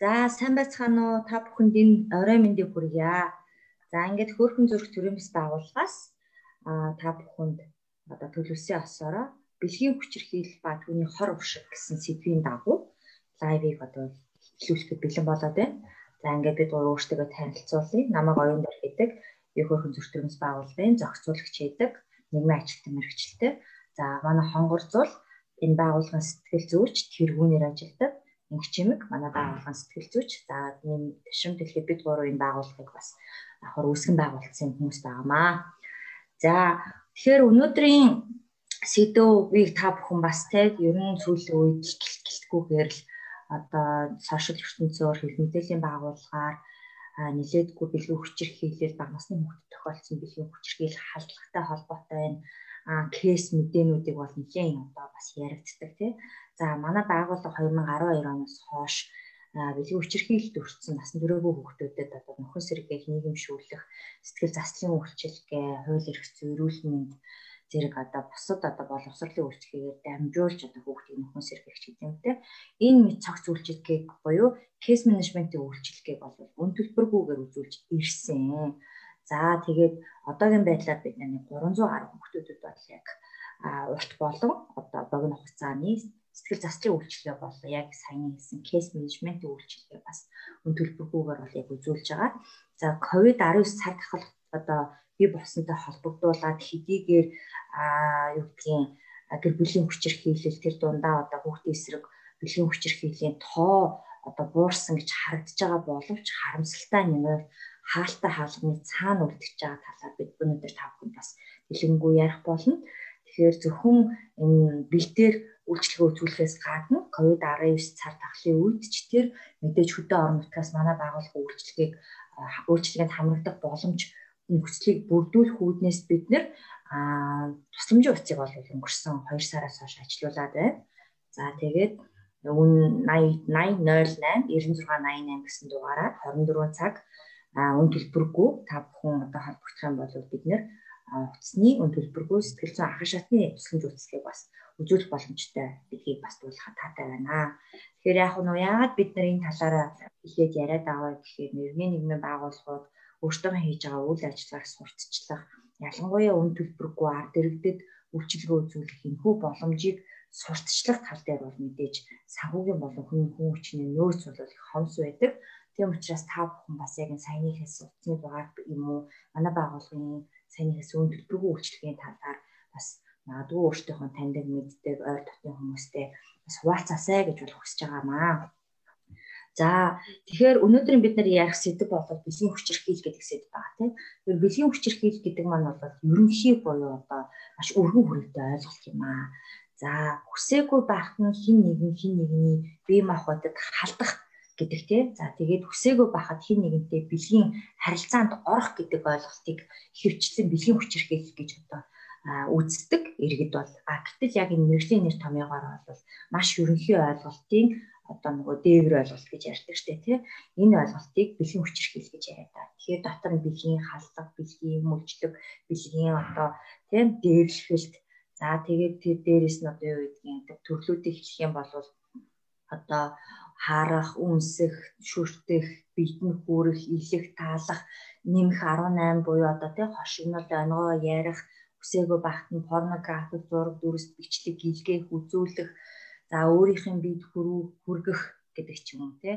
За сайн байцгаана уу? Та бүхэнд энэ орой мэндийг хүргье. За ингээд хөөрхөн зүрх төрөмс байгууллагаас а та бүхэнд одоо төлөвлөсөн осороо бэлгийн хүчирхийлэл ба түүний хор уршиг гэсэн сэдвийн дагуу лайвыг одоо эхлүүлэхэд бэлэн болоод байна. За ингээд бид өөрсдөө танилцуулъя. Намайг оюун дэр гэдэг яг хөөрхөн зүрх төрөмс байгууллагын зохицуулагч хийдэг нийгмийн ажилтан мэрэгчлээ. За манай хонгор зул энэ байгууллагын сэтгэл зүйч тэргүүнээр ажилладаг нэг чимэг манай байгууллагын сэтгэл зүйч за нэм ташрам дэлхийд бид гурав энэ байгууллагыг бас ахаар үүсгэн байгуулсан хүмүүс байгаамаа. За тэгэхээр өнөөдрийн сэдвийг та бүхэн бас тэг ер нь сүүлийн үед гэлтгүүхээр л одоо сошиал ертөнцөөр хэл мэдээллийн байгууллагаар нилээдгүй бэлгийн хүчрх хийлэл баг насны хүүхдэд тохиолдсон бэлгийн хүчрхийл халдлагатай холбоотой байна кейс мэдээнүүдийг бол нэлийн одоо бас яригддаг тий. За манай байгууллага 2012 оноос хойш бэлгийн хүчирхийлэлд өртсөн насан туршаагүй хүүхдүүдэд одоо нөхөн сэргээх нийгэмшүүлэх сэтгэл заслын үйлчилгээ хууль эрх зүй эрүүл мэнд зэрэг одоо бусад одоо боловсролын үйлчлэгээр дамжуулж одоо хүүхдийн нөхөн сэргээх гэдэг юм те энэ мэд цогц үйлчилгээг буюу кейс менежментийн үйлчилгээг бол үн төлбөргүйгээр үзүүлж ирсэн. За тэгээд одоогийн байдлаар бид нэг 300 гаруй хүүхдүүдэд бол яг урт болон одоо богино хугацааны сэтгэл заслын үйлчилгээ болоо яг сайн хэлсэн кейс менежментийн үйлчилгээ бас үн төлбөргүйгээр бол яг үзүүлж байгаа. За ковид-19 цаг ахал одоо бий болсонтой холбогдуулаад хэдийгээр юу гэдгийг гэр бүлийн хүчирхийлэл тэр дундаа одоо хүүхдийн эсрэг бэлгийн хүчирхийллийн тоо одоо буурсан гэж харагдаж байгаа боловч харамсалтай нь хаалттай хаалганы цаана үлдчихэж байгаа талаар бид өнөөдөр та бүхэнд бас дэлгэнгүй ярих болно. Тэгэхээр зөвхөн энэ бэлтээр үйлчлэгээ үзүүлэхээс гадна COVID-19 цар тахлын үед ч тэр мэдээж хөдөө орон нутгаас манай байгууллага үйлчлэгийг үйлчлэгэнд хамрагдах боломж нөхцөлийг бүрдүүлэх үүднээс бид нэр тусламжийн утсыг бол өнгөрсөн 2 сараас хойш ажилуулад байна. За тэгээд үн 80 8008 9688 гэсэн дугаараар 24 цаг үн төлбөргүй та бүхэн одоо холбогдох юм бол бид нэр утасны үн төлбөргүй сэтгэл зүйн ахын шатны тусламж үйлчлэгийг бас үзүүлэх боломжтой гэдгийг бас дуулахад таатай байна. Тэгэхээр яг нь яагаад бид нар энэ талаараа ихээд яриад аваа гэхээр нэрний нийгмийн байгууллагууд өөртөө хийж байгаа үйл ажиллагааг сурталчлах, ялангуяа үн төлбөргүй ард иргэдэд үйлчилгээ үзүүлэх энэхүү боломжийг сурталчлах тал дээр бол мэдээж санхүүгийн болон хүн хүчний нөөц бол их хомс байдаг. Тийм учраас та бүхэн бас яг энэ саяныхээс утасны дугаар юм уу манай байгууллагын саяныхээс үн төлбөргүй үйлчлэгийн талаар бас магадгүй өөртөөхөө таньдаг мэддэг ойр дотны хүмүүстэй бас хуваалцаасай гэж бол хүсэж байгаамаа. За тэгэхээр өнөөдрийн бид нар ярих сэдв бол бэлгийн хүчирхийл гэдэг сэдв байгаа тийм. Тэгэхээр бэлгийн хүчирхийл гэдэг маань бол ерөнхий буюу одоо маш өргөн хүрээтэй ойлголт юм аа. За хүсээгүй байх нь хин нэгэн хин нэгний бие махбодод халдах гэдэг тийм. За тэгээд хүсээгүй байхад хин нэгэнтэй бэлгийн харилцаанд орох гэдэг ойлголтыг ихэвчлэн бэлгийн хүчирхийл гэж одоо үздэг иргэд бол а гэтэл яг энэ мэрэгжлийн нэр томьёогоор бол маш ерөнхий ойлголтын одоо нөгөө дээвэр ойлголт гэж ярьдаг штэ тий энэ ойлголтыг бэлгийн хүчирхийл гэж яриад та. Тэгэхээр дотор нь бэлгийн халдлага, бэлгийн мүлжлэг, бэлгийн одоо тий дээрлэхэлт за тэгээд тэр дээрэс нь одоо юу гэдгийг төрлүүдийг хэлэх юм бол одоо харах, үнсэх, шүртэх, битэн хүрэх, илэх, таалах, нэмэх 18 буюу одоо тий хошигнол онгоо ярих хүсээгүй багт нь порнографик зураг дүрс бичлэг гилгээх үзүүлэх за өөрийнх нь бид хүрүү хүргэх гэдэг ч юм уу те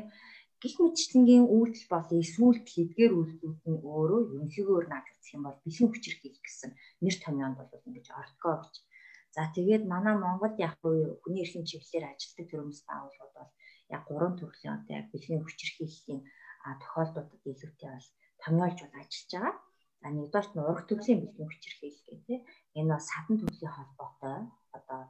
гих мэтчлэнгийн үйлдэл бол эсвэл эдгээр үйлдэлүүд нь өөрөө ерөнхийдөө наад үзэх юм бол бэлэн хүчрэх хийх гэсэн нэр томьёонд бол ингэж ортгоо гэж. За тэгээд манай Монголд яг хүний эрхийн чиглэлээр ажилладаг төрөмс байгууллагууд бол яг гурван төрлийн одоо яг бэлгийн хүчирхийллийн тохиолдлуудад илүүтэй бол томьёолж бол ажиллаж байгаа. За нэгдүгээр нь ураг төрлийн бэлгийн хүчирхийлэл гэх тийм. Энэ бол садан төрлийн холбоотой одоо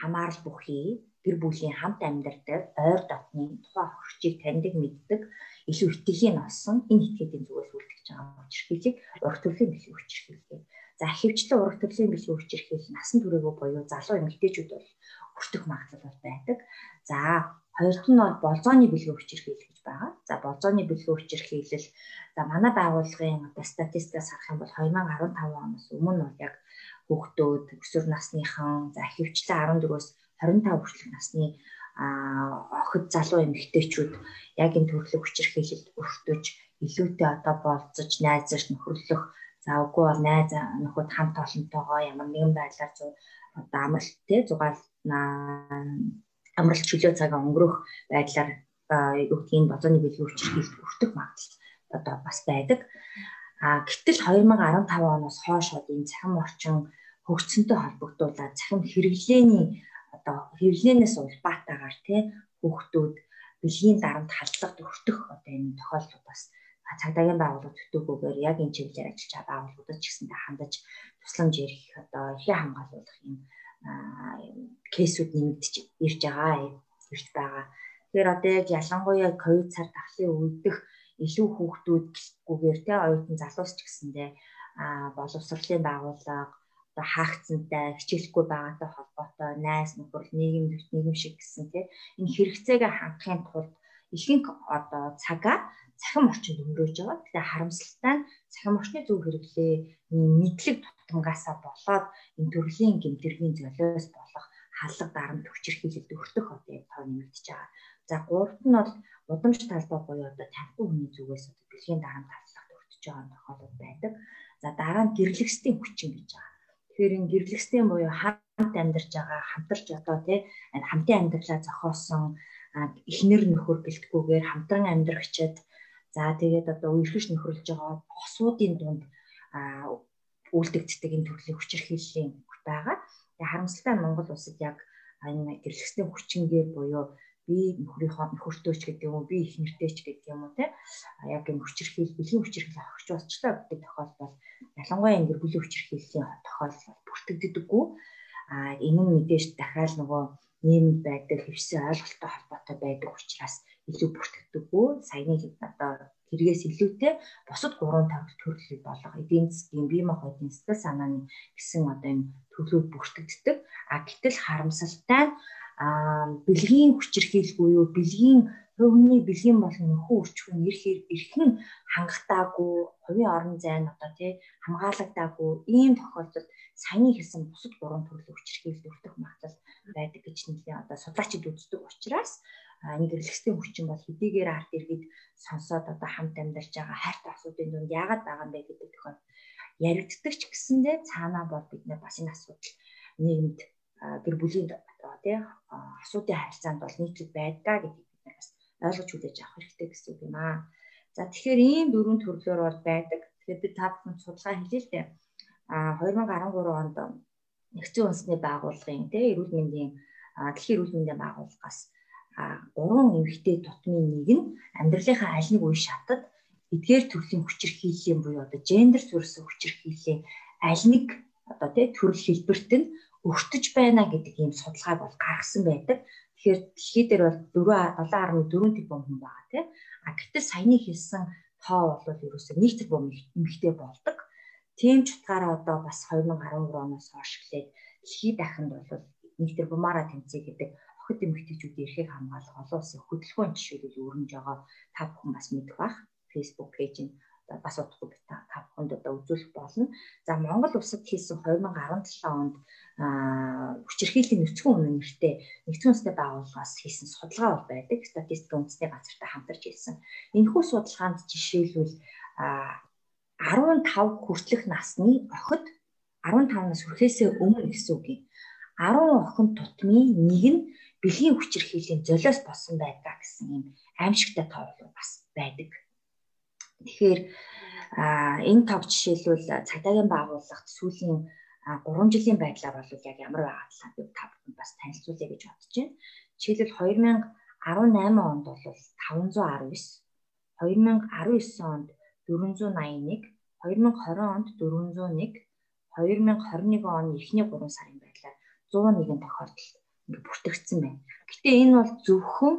хамаарал бүхий гэр бүлийн хамт амьдардаг ойр дотны тухайн орчийг таньдаг мэддэг илүү итгэлийн олсон энэ этгээдийн зүгээс үлдэж байгаа хүчирхийллийг ураг төрлийн бэлгийн хүчирхийлэл. За хөвчлэн ураг төрлийн бэлгийн хүчирхийлэл насан туршаагүй буюу залуу эмэгтэйчүүд бол хүртэх магадлал байдаг. За хоёрт нь бол болзооны бэлгийн хүчирхийлэл гэж байгаа. За болзооны бэлгийн хүчирхийлэл за манай байгууллагын одоо статистикаас харах юм бол 2015 оноос өмнө бол яг хүүхдүүд өсвөр насныхан за хөвчлэн 14-өөс 25 хүртэлх насны охид залуу эмэгтэйчүүд яг энэ төрөлх хүчирхийлэлд өртөж илүүтэй одоо болцож найзарч нөхөрлөх за үгүй бол найз нөхөд хамт олонтойгоо ямар нэгэн байдлаар одоо амралт те зугаал амралт чөлөө цагаа өнгөрөх байдлаар юу гэдгийг бозооны бэлгийн хүчирхийлэлд өртөх магадлал одоо бас байдаг. А гэтэл 2015 оноос хойш энэ цахим орчин хөгжсөнтэй холбогдуулаад цахим хэрэглээний одоо хэвлэлээс улбаатаагаар тий хүүхдүүд бэлгийн дарамт халдлага өртөх одоо энэ тохиолдол бас цагдаагийн байгууллага төтөөгөөр яг энэ чиглэлээр ажиллаж байгаа байгууллагууд ч гэсэндээ хандаж тусламж ирэх одоо эрхээ хамгаалуулах юм кейсүүд нэмэгдэж ирж байгаа ирж байгаа. Тэгэхээр одоо яг ялангуяа ковид цар тахлын үедх илүү хүүхдүүд гэлгүйгээр те оюутан залуус ч гэсэндээ боловсролын байгууллага одоо хаагдсантай хичээлэхгүй байгаатай холбоотой найз нөхөр нийгэм нийгэм шиг гэсэн тийм энэ хэрэгцээгээ хангахын тулд ихэнх одоо цагаа цахим орчинд өнгөрөөж байгаа. Тэгэхээр харамсалтай нь цахим орчны зөв хэрэглээ мэдлэг тутамгаасаа болоод энэ төрлийн гэмтэргийн золиос болох халлага дарамт хүчирхийлэлд өртөх одоо яг тоо нэмэгдэж байгаа. За гуравт нь бол удамж талбай буюу одоо тамхи хүний зүгээс одоо бэлгийн дарамт халдлагад өртөж байгаа тохиолдол байдаг. За дараа нь гэрлэгсдийн хүчин гэж байгаа. Тэгэхээр энэ гэрлэгстэй буюу хамт амьдарч байгаа, хамтарч одоо тий хамтын амьдралаа зохиосон эхнэр нөхөр гэлтгүүгээр хамтран амьдрахчид за тэгээд одоо үерхэж нөхөрлж байгаа босуудын дунд үйлдэгддэг энэ төрлийн хүчирхийллийн байгаа. Тэгээ харамсалтай Монгол улсад яг энэ гэрлэгстэй хүчингээр буюу би нөхрийнхөө нөхөртөөч гэдэг юм уу би их нэртэйч гэдэг юм уу те яг юм хүчирхийл бэлгийн хүчирхийл авахч болчтой гэдэг тохиолдол ялангуяа ингэ бүлийн хүчирхийллийн тохиолдол бүртгэгддэггүй а энэ нь мэдээж дахиад нөгөө нийгэмд байдаг хэвсэн ойлголттой холбоотой байдаг учраас илүү бүртгэгдэггүй саяны одоо тэргээс илүүтэй бусад гурван тавх төрлийг болгох эдийн засгийн бие махбодын сэтгэл санааны гэсэн одоо юм төрлүүд бүртгэгддэг а гэтэл харамсалтай бэлгийн хүчирхийлэл буюу бэлгийн хувийн бэлгийн болон нөхөн үрчхэн ирэх эрхэн хангалтаагүй хувийн орон зайн одоо тий хамгаалагдаагүй ийм тохиолдолд саяны хэлсэн бусад гурван төрлийн хүчирхийлэл өртөх магадлал байдаг гэж нэлээ одоо судлаачид үздэг учраас гэрлэгсдийн хүчин бол хэдийгээр арт иргэд сонсоод одоо хамт амьдарч байгаа хайрт асуудын дунд яагаад байгаа юм бэ гэдэг тохиол яригддаг ч гэсэндээ цаанаа бол бид нар бас энэ асуудал нийгэмд гэр бүлийн одоо тий асуудын харилцаанд бол нийтлэг байдгаа гэдгийг бид нар бас ойлгож хүлээж авах хэрэгтэй гэсэн үг юм аа. За тэгэхээр ийм дөрвөн төрлөөр бол байдаг. Тэгэхээр би та бүхэнд судалгаа хийлээ л дээ. А 2013 онд нэгдсэн үндэсний байгууллагын тий эрүүл мэндийн дэлхийн эрүүл мэндийн байгууллагаас гурван эмэгтэй тутмын нэг нь амьдралынхаа аль нэг үе шатад эдгээр төрлийн хүчирхийллийн буюу одоо гендер зүрсэн хүчирхийллийн аль нэг одоо тий төрөл хэлбэрт нь өртөж байна гэдэг ийм судалгааг бол гаргасан байдаг. Тэгэхээр дэлхий дээр бол 4 7.4 тэрбум хүн байгаа тийм. А гэтэл саяны хэлсэн тоо бол ерөөсөө 1 тэрбум эмэгтэй болдог. Тийм ч утгаараа одоо бас 2013 оноос хойш эхлээд дэлхий дахинд бол 1 тэрбумаараа тэмцэе гэдэг охид эмэгтэйчүүдийн эрхийг хамгаалах олон улсын хөдөлгөөний жишээлбэл өрнөж байгаа та бүхэн бас мэдэх бах. Facebook пэйжийн бас удахгүй та бүхэнд одоо үзүүлэх болно. За Монгол улсад хийсэн 2017 онд хүчирхийллийн нөхцөн үнэ нэртэй нэгдсэн үндэсний байгууллагаас хийсэн судалгаа бол байдаг. Статистикийн үндэсний газартай хамтарч хийсэн. Энэхүү судалгаанд жишээлбэл 15 хүртэлх насны охид 15-наас хүрэхээсээ өмнө гэсэн үг юм. 10 охин тутмын нэг нь бэлгийн хүчирхийллийн золиос болсон байдаг гэсэн юм аимшигтай тоолол бас байдаг. Тэгэхээр энэ тав жишээлбэл цагдаагийн байгууллагт сүүлийн 3 жилийн байдлаар бол яг ямар байгаа талаар би та бүхэнд бас танилцуулъя гэж бодож байна. Жишээлбэл 2018 онд бол 519, 2019 онд 481, 2020 онд 401, 2021 оны эхний 3 сарын байдлаар 101 тохиолдол ингээ бүртгэгдсэн байна. Гэтэ энэ бол зөвхөн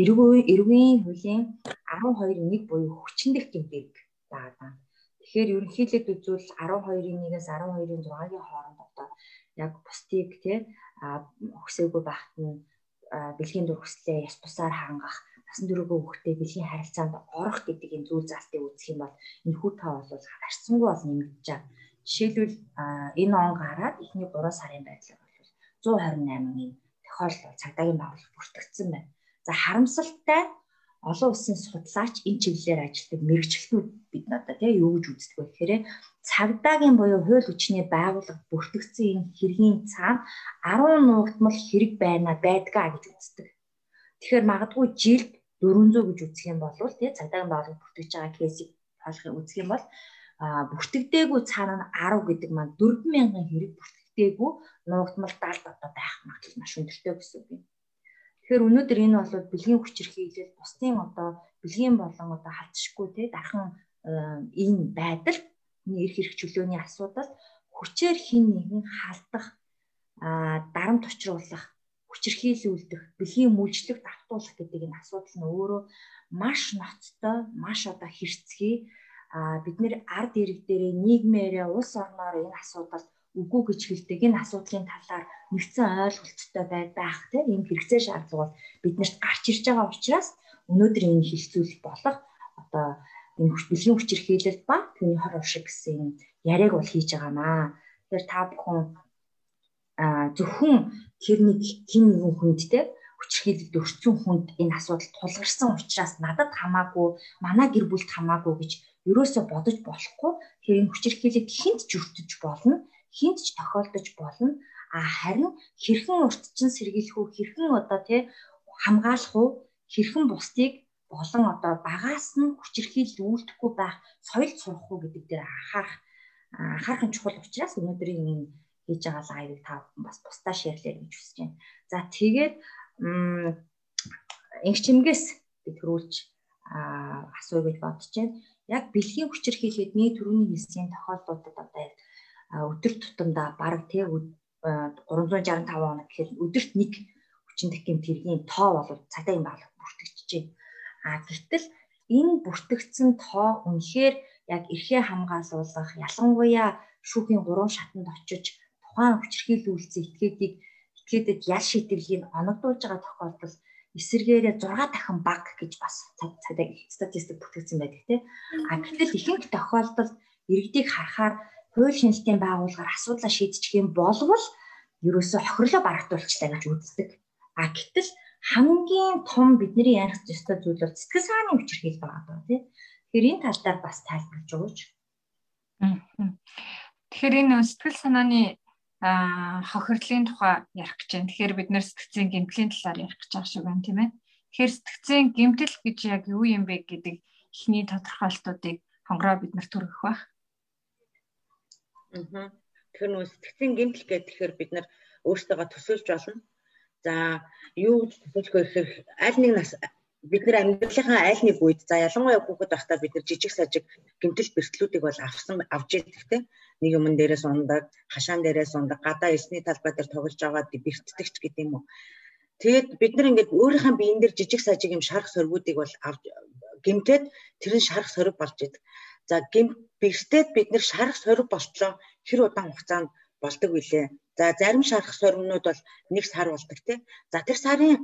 эрүүгийн эрүүгийн хуулийн 12.1 буюу хүчндэх гэмтэг байгаа. Тэгэхээр ерөнхийдөө үзвэл 12-ийн 1-ээс 12-ийн 6-гийн хооронд одоо яг бусдыг тий өгсөөгүй байхад нь бэлгийн дургслээ яс бусаар хангах насан туршигөө хөхтэй бэлгийн харилцаанд орох гэдэг энэ зүйл залтыг үзэх юм бол энэ хүү таа бол харьцангуй бол нэмэгдэж байгаа. Жишээлбэл энэ он гараад эхний 3 сарын байдлаар бол 128-ийн тохиолдол цагдаагийн байгууллага бүртгэгдсэн байна. За харамсалтай олон улсын судлаач энэ чиглэлээр ажилладаг мэрэгчлэнүүд бид надад тийм юу гэж үздэг вэ гэхээр цагдаагийн буюу хууль хүчний байгууллага бүртгэгдсэн энэ хэргийн цаана 10 нуугдмал хэрэг байна байдгаа гэж үздэг. Тэгэхээр магадгүй жилд 400 гэж үзэх юм бол тийм цагдаагийн байгууллага бүртгэж байгаа кейсийг тоолохыг үзэх юм бол бүртгэдэггүй цаана нь 10 гэдэг маань 4000 хэрэг бүртгэдэггүй нуугдмал 70 одоо байх магадлал маш өндөртэй гэсэн үг юм. Тэгэхээр өнөөдөр энэ бол бэлгийн хүчирхийлэл бусдын одоо бэлгийн болон одоо халтшгүй те дархан энэ байдал эрх хэрэг чөлөөний асуудал хүчээр хин нэгэн халдах дарамт учруулах хүчирхийлүүлдэх бэлгийн мүлжлэг давтуулах гэдэг энэ асуудал нь өөрөө маш ноцтой маш одоо хэрцгий а бид нэр ард ирэг дээрээ нийгмээрээ улс орноор энэ асуудал үгүй гэж хэлдэг энэ асуудлын талаар нэгдсэн ойлголттой байх тийм ийм хэрэгцээ шаардлага бол биднэрт гарч ирж байгаа учраас өнөөдөр энэ хилцүүлэх болох одоо энэ бэлгийн хүчирхийлэл ба түүний хор уршиг гэсэн юм яриаг бол хийж байгаамаа. Тэгэхээр та бүхэн зөвхөн тэр нэг хин нэгэн хүндтэй хүчирхийлэлд өрцөн хүнд энэ асуудал тулгарсан учраас надад хамаагүй манай гэр бүлд хамаагүй гэж ерөөсө бодож болохгүй. Тэр энэ хүчирхийлэлд хинт ч өртөж болно хинт ч тохиолдож болно. А харин хэрхэн уртчин сэргийлэх үү, хэрхэн одоо тий хамгаалах уу, хэрхэн бусдыг болон одоо багаас нь хүчирхийлэл үйлдэхгүй байх соёл сурах уу гэдэг дээр анхаарах анхаарахын чухал учраас өнөөдрийн энэ хийж байгаа лайвыг та бүхэн бас бусдаа шеэрлээ гэж хүсэж байна. За тэгээд инх чимгээс би төрүүлж асууя гэж бодож байна. Яг бэлгийн хүчирхийлэлд нэг төрөний хэлсийн тохиолдлуудад одоо өдөр тутамдаа бараг тий 365 хоног гэхээр өдөрт нэг хүчин дахин тэргийн тоо бол байгууллага бүртгэж байна. А гэтэл энэ бүртгэгдсэн тоо үнэхээр яг эрхээ хамгаалуулах ялангуяа шүүхийн гурван шатанд очиж тухайн хүчирхийлүүлсэн этгээдийг этгээдэд ял шийдэглийг оногдуулж байгаа тохиолдол эсэргээрээ 6 дахин баг гэж бас цагдаа статистик бүртгэгдсэн байдаг тийм. А гэтэл ихэнх тохиолдолд иргэдийг харахаар хууль шинжилгээний байгууллагаар асуудлаа шийдчих юм болвол ерөөсөө хохирлоо барагдуулчлаа гэж үздэг. А гэтэл хамгийн том бидний ярих ёстой зүйл бол сэтгэл санааны хүчирхийлэл байгаа даа тий. Тэгэхээр энэ тал дээр бас тайлбарлаж өгөөч. Тэгэхээр энэ сэтгэл санааны хохирлын тухай ярих гэж байна. Тэгэхээр бид нэр сэтгцийн гэмтлийн талаар ярих гэж байгаа шиг байна тийм ээ. Тэгэхээр сэтгцийн гэмтэл гэж яг юу юм бэ гэдэг ихний тодорхойлтуудыг хонгороо бид нар төрөх байх. Аа. Тэгэхээр нөө сэтгцийн гэмтэл тэгэхээр бид нар өөрсдөө төсөөлж болно. За юу гэж төсөөлөх вэ гэхээр аль нэг нас бид нар амьдралынхаа аль нэг үед за ялангуяа хүүхэд байхдаа бид нар жижиг сажиг гэмтэл бэртлүүдийг бол авсан авч идэх те нэг юм дээрээс ундаг хашаан дээрээс ундаг гадаа эсний талбай дээр тоглож байгаа бэртдэгч гэдэг юм уу тэгээд бид нар ингээд өөрийнхөө биеийн дээр жижиг сажиг юм шарх соргуудыг бол гэмтээд тэр нь шарх сориг болж идэг за гэмт бэрстэд бид нэр шарах сориг болтлоо хэр удаан хугацаанд болдог вүлээ. За зарим шарах соригнууд бол нэг сар болдог тий. За тэр сарын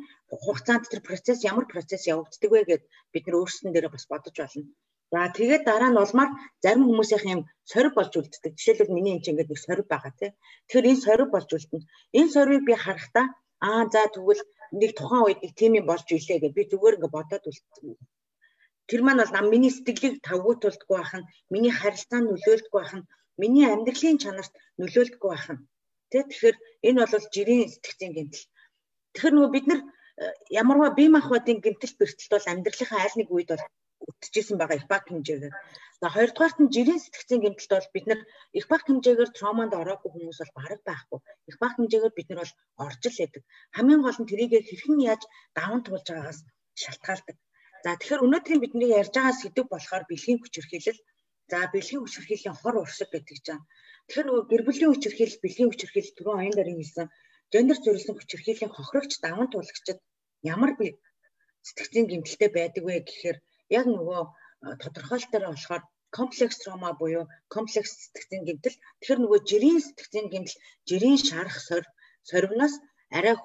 хугацаанд тэр процесс ямар процесс явагддаг вэ гэд бид нар өөрсдөн дээрээ бас бодож болно. За тэгээд дараа нь улмаар зарим хүмүүсийнх юм сориг болж үлддэг. Жишээлбэл миний энэ ингээд нэг сориг байгаа тий. Тэгэхээр энэ сориг болж үлдэнэ. Энэ соргийг би харахтаа аа за тэгвэл нэг тухайн үед нэг тийм юм болж илээ гэд би зүгээр ингээд бодоод Тэр маань бол нам миний сэтгэлийг тавгуутуулдаггүй байх нь, миний харилцаанд нөлөөлдөггүй байх нь, миний амьдралын чанарт нөлөөлдөггүй байх нь. Тэ тэгэхээр энэ бол жирийн сэтгцийн гэмтэл. Тэгэхээр нөгөө бид нар э, ямарваа бие махбодын гэмтэл бэртэлт бол амьдралынхаа аль нэг үед бол үтчихсэн байгаа их баг хэмжээгээр. За хоёрдугаарт нь жирийн сэтгцийн гэмтэлт бол бид нар их баг хэмжээгээр тромонд ороогүй хүмүүс бол бараг байхгүй. Их баг хэмжээгээр бид нар бол орж л байдаг. Хамгийн гол нь тэрийг хэрхэн яаж даван туулж байгаагаас шалтгаалдаг. За тэгэхээр өнөөдрийн бидний ярьж байгаа сэдв болохоор бэлгийн хүчирхийлэл. За бэлгийн хүчирхийллийн хор уршиг гэдэг чинь. Тэгэхээр нөгөө гэр бүлийн хүчирхийлэл, бэлгийн хүчирхийлэл түрүү оюун дарын хэлсэн гендер зориулсан хүчирхийллийн хохирогч даван туулагчид ямар би сэтгцийн гэмтэлтэй байдаг вэ гэхээр яг нөгөө тодорхойлт дээр болохоор комплекс трома буюу комплекс сэтгцийн гэмтэл тэгэхээр нөгөө жирийн сэтгцийн гэмтэл жирийн шарах сорь сорвноос арай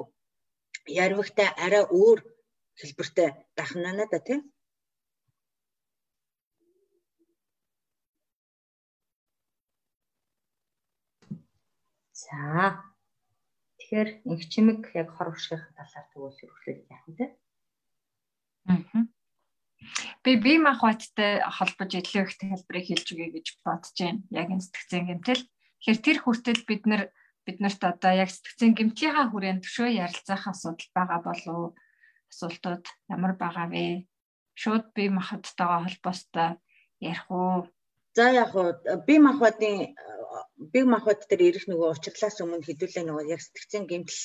ярвагтай арай өөр хэлбэртэй дахнана да тийм За Тэгэхээр инх чимэг яг хор уршигын талаар тэгвэл өргөлөж яах вэ? Аа. Би бие махбодтой холбож илүү их тайлбарыг хэлж өгье гэж бодож байна. Яг энэ сэтгцэн гэмтэл. Тэгэхээр тэр хүртэл бид нар биднэрт одоо яг сэтгцэн гэмтлийнхаа хүрээнд төшөө ярилцах асуудал байгаа болов асуултууд ямар байгаа вэ? Шууд бие махбодтойгоо холбоостой ярих уу? За яг уу бие махбодын бие махбод дээр ирэх нөгөө учирлаас өмнө хэдүүлээ нөгөө яг сэтгцэн гэмтэл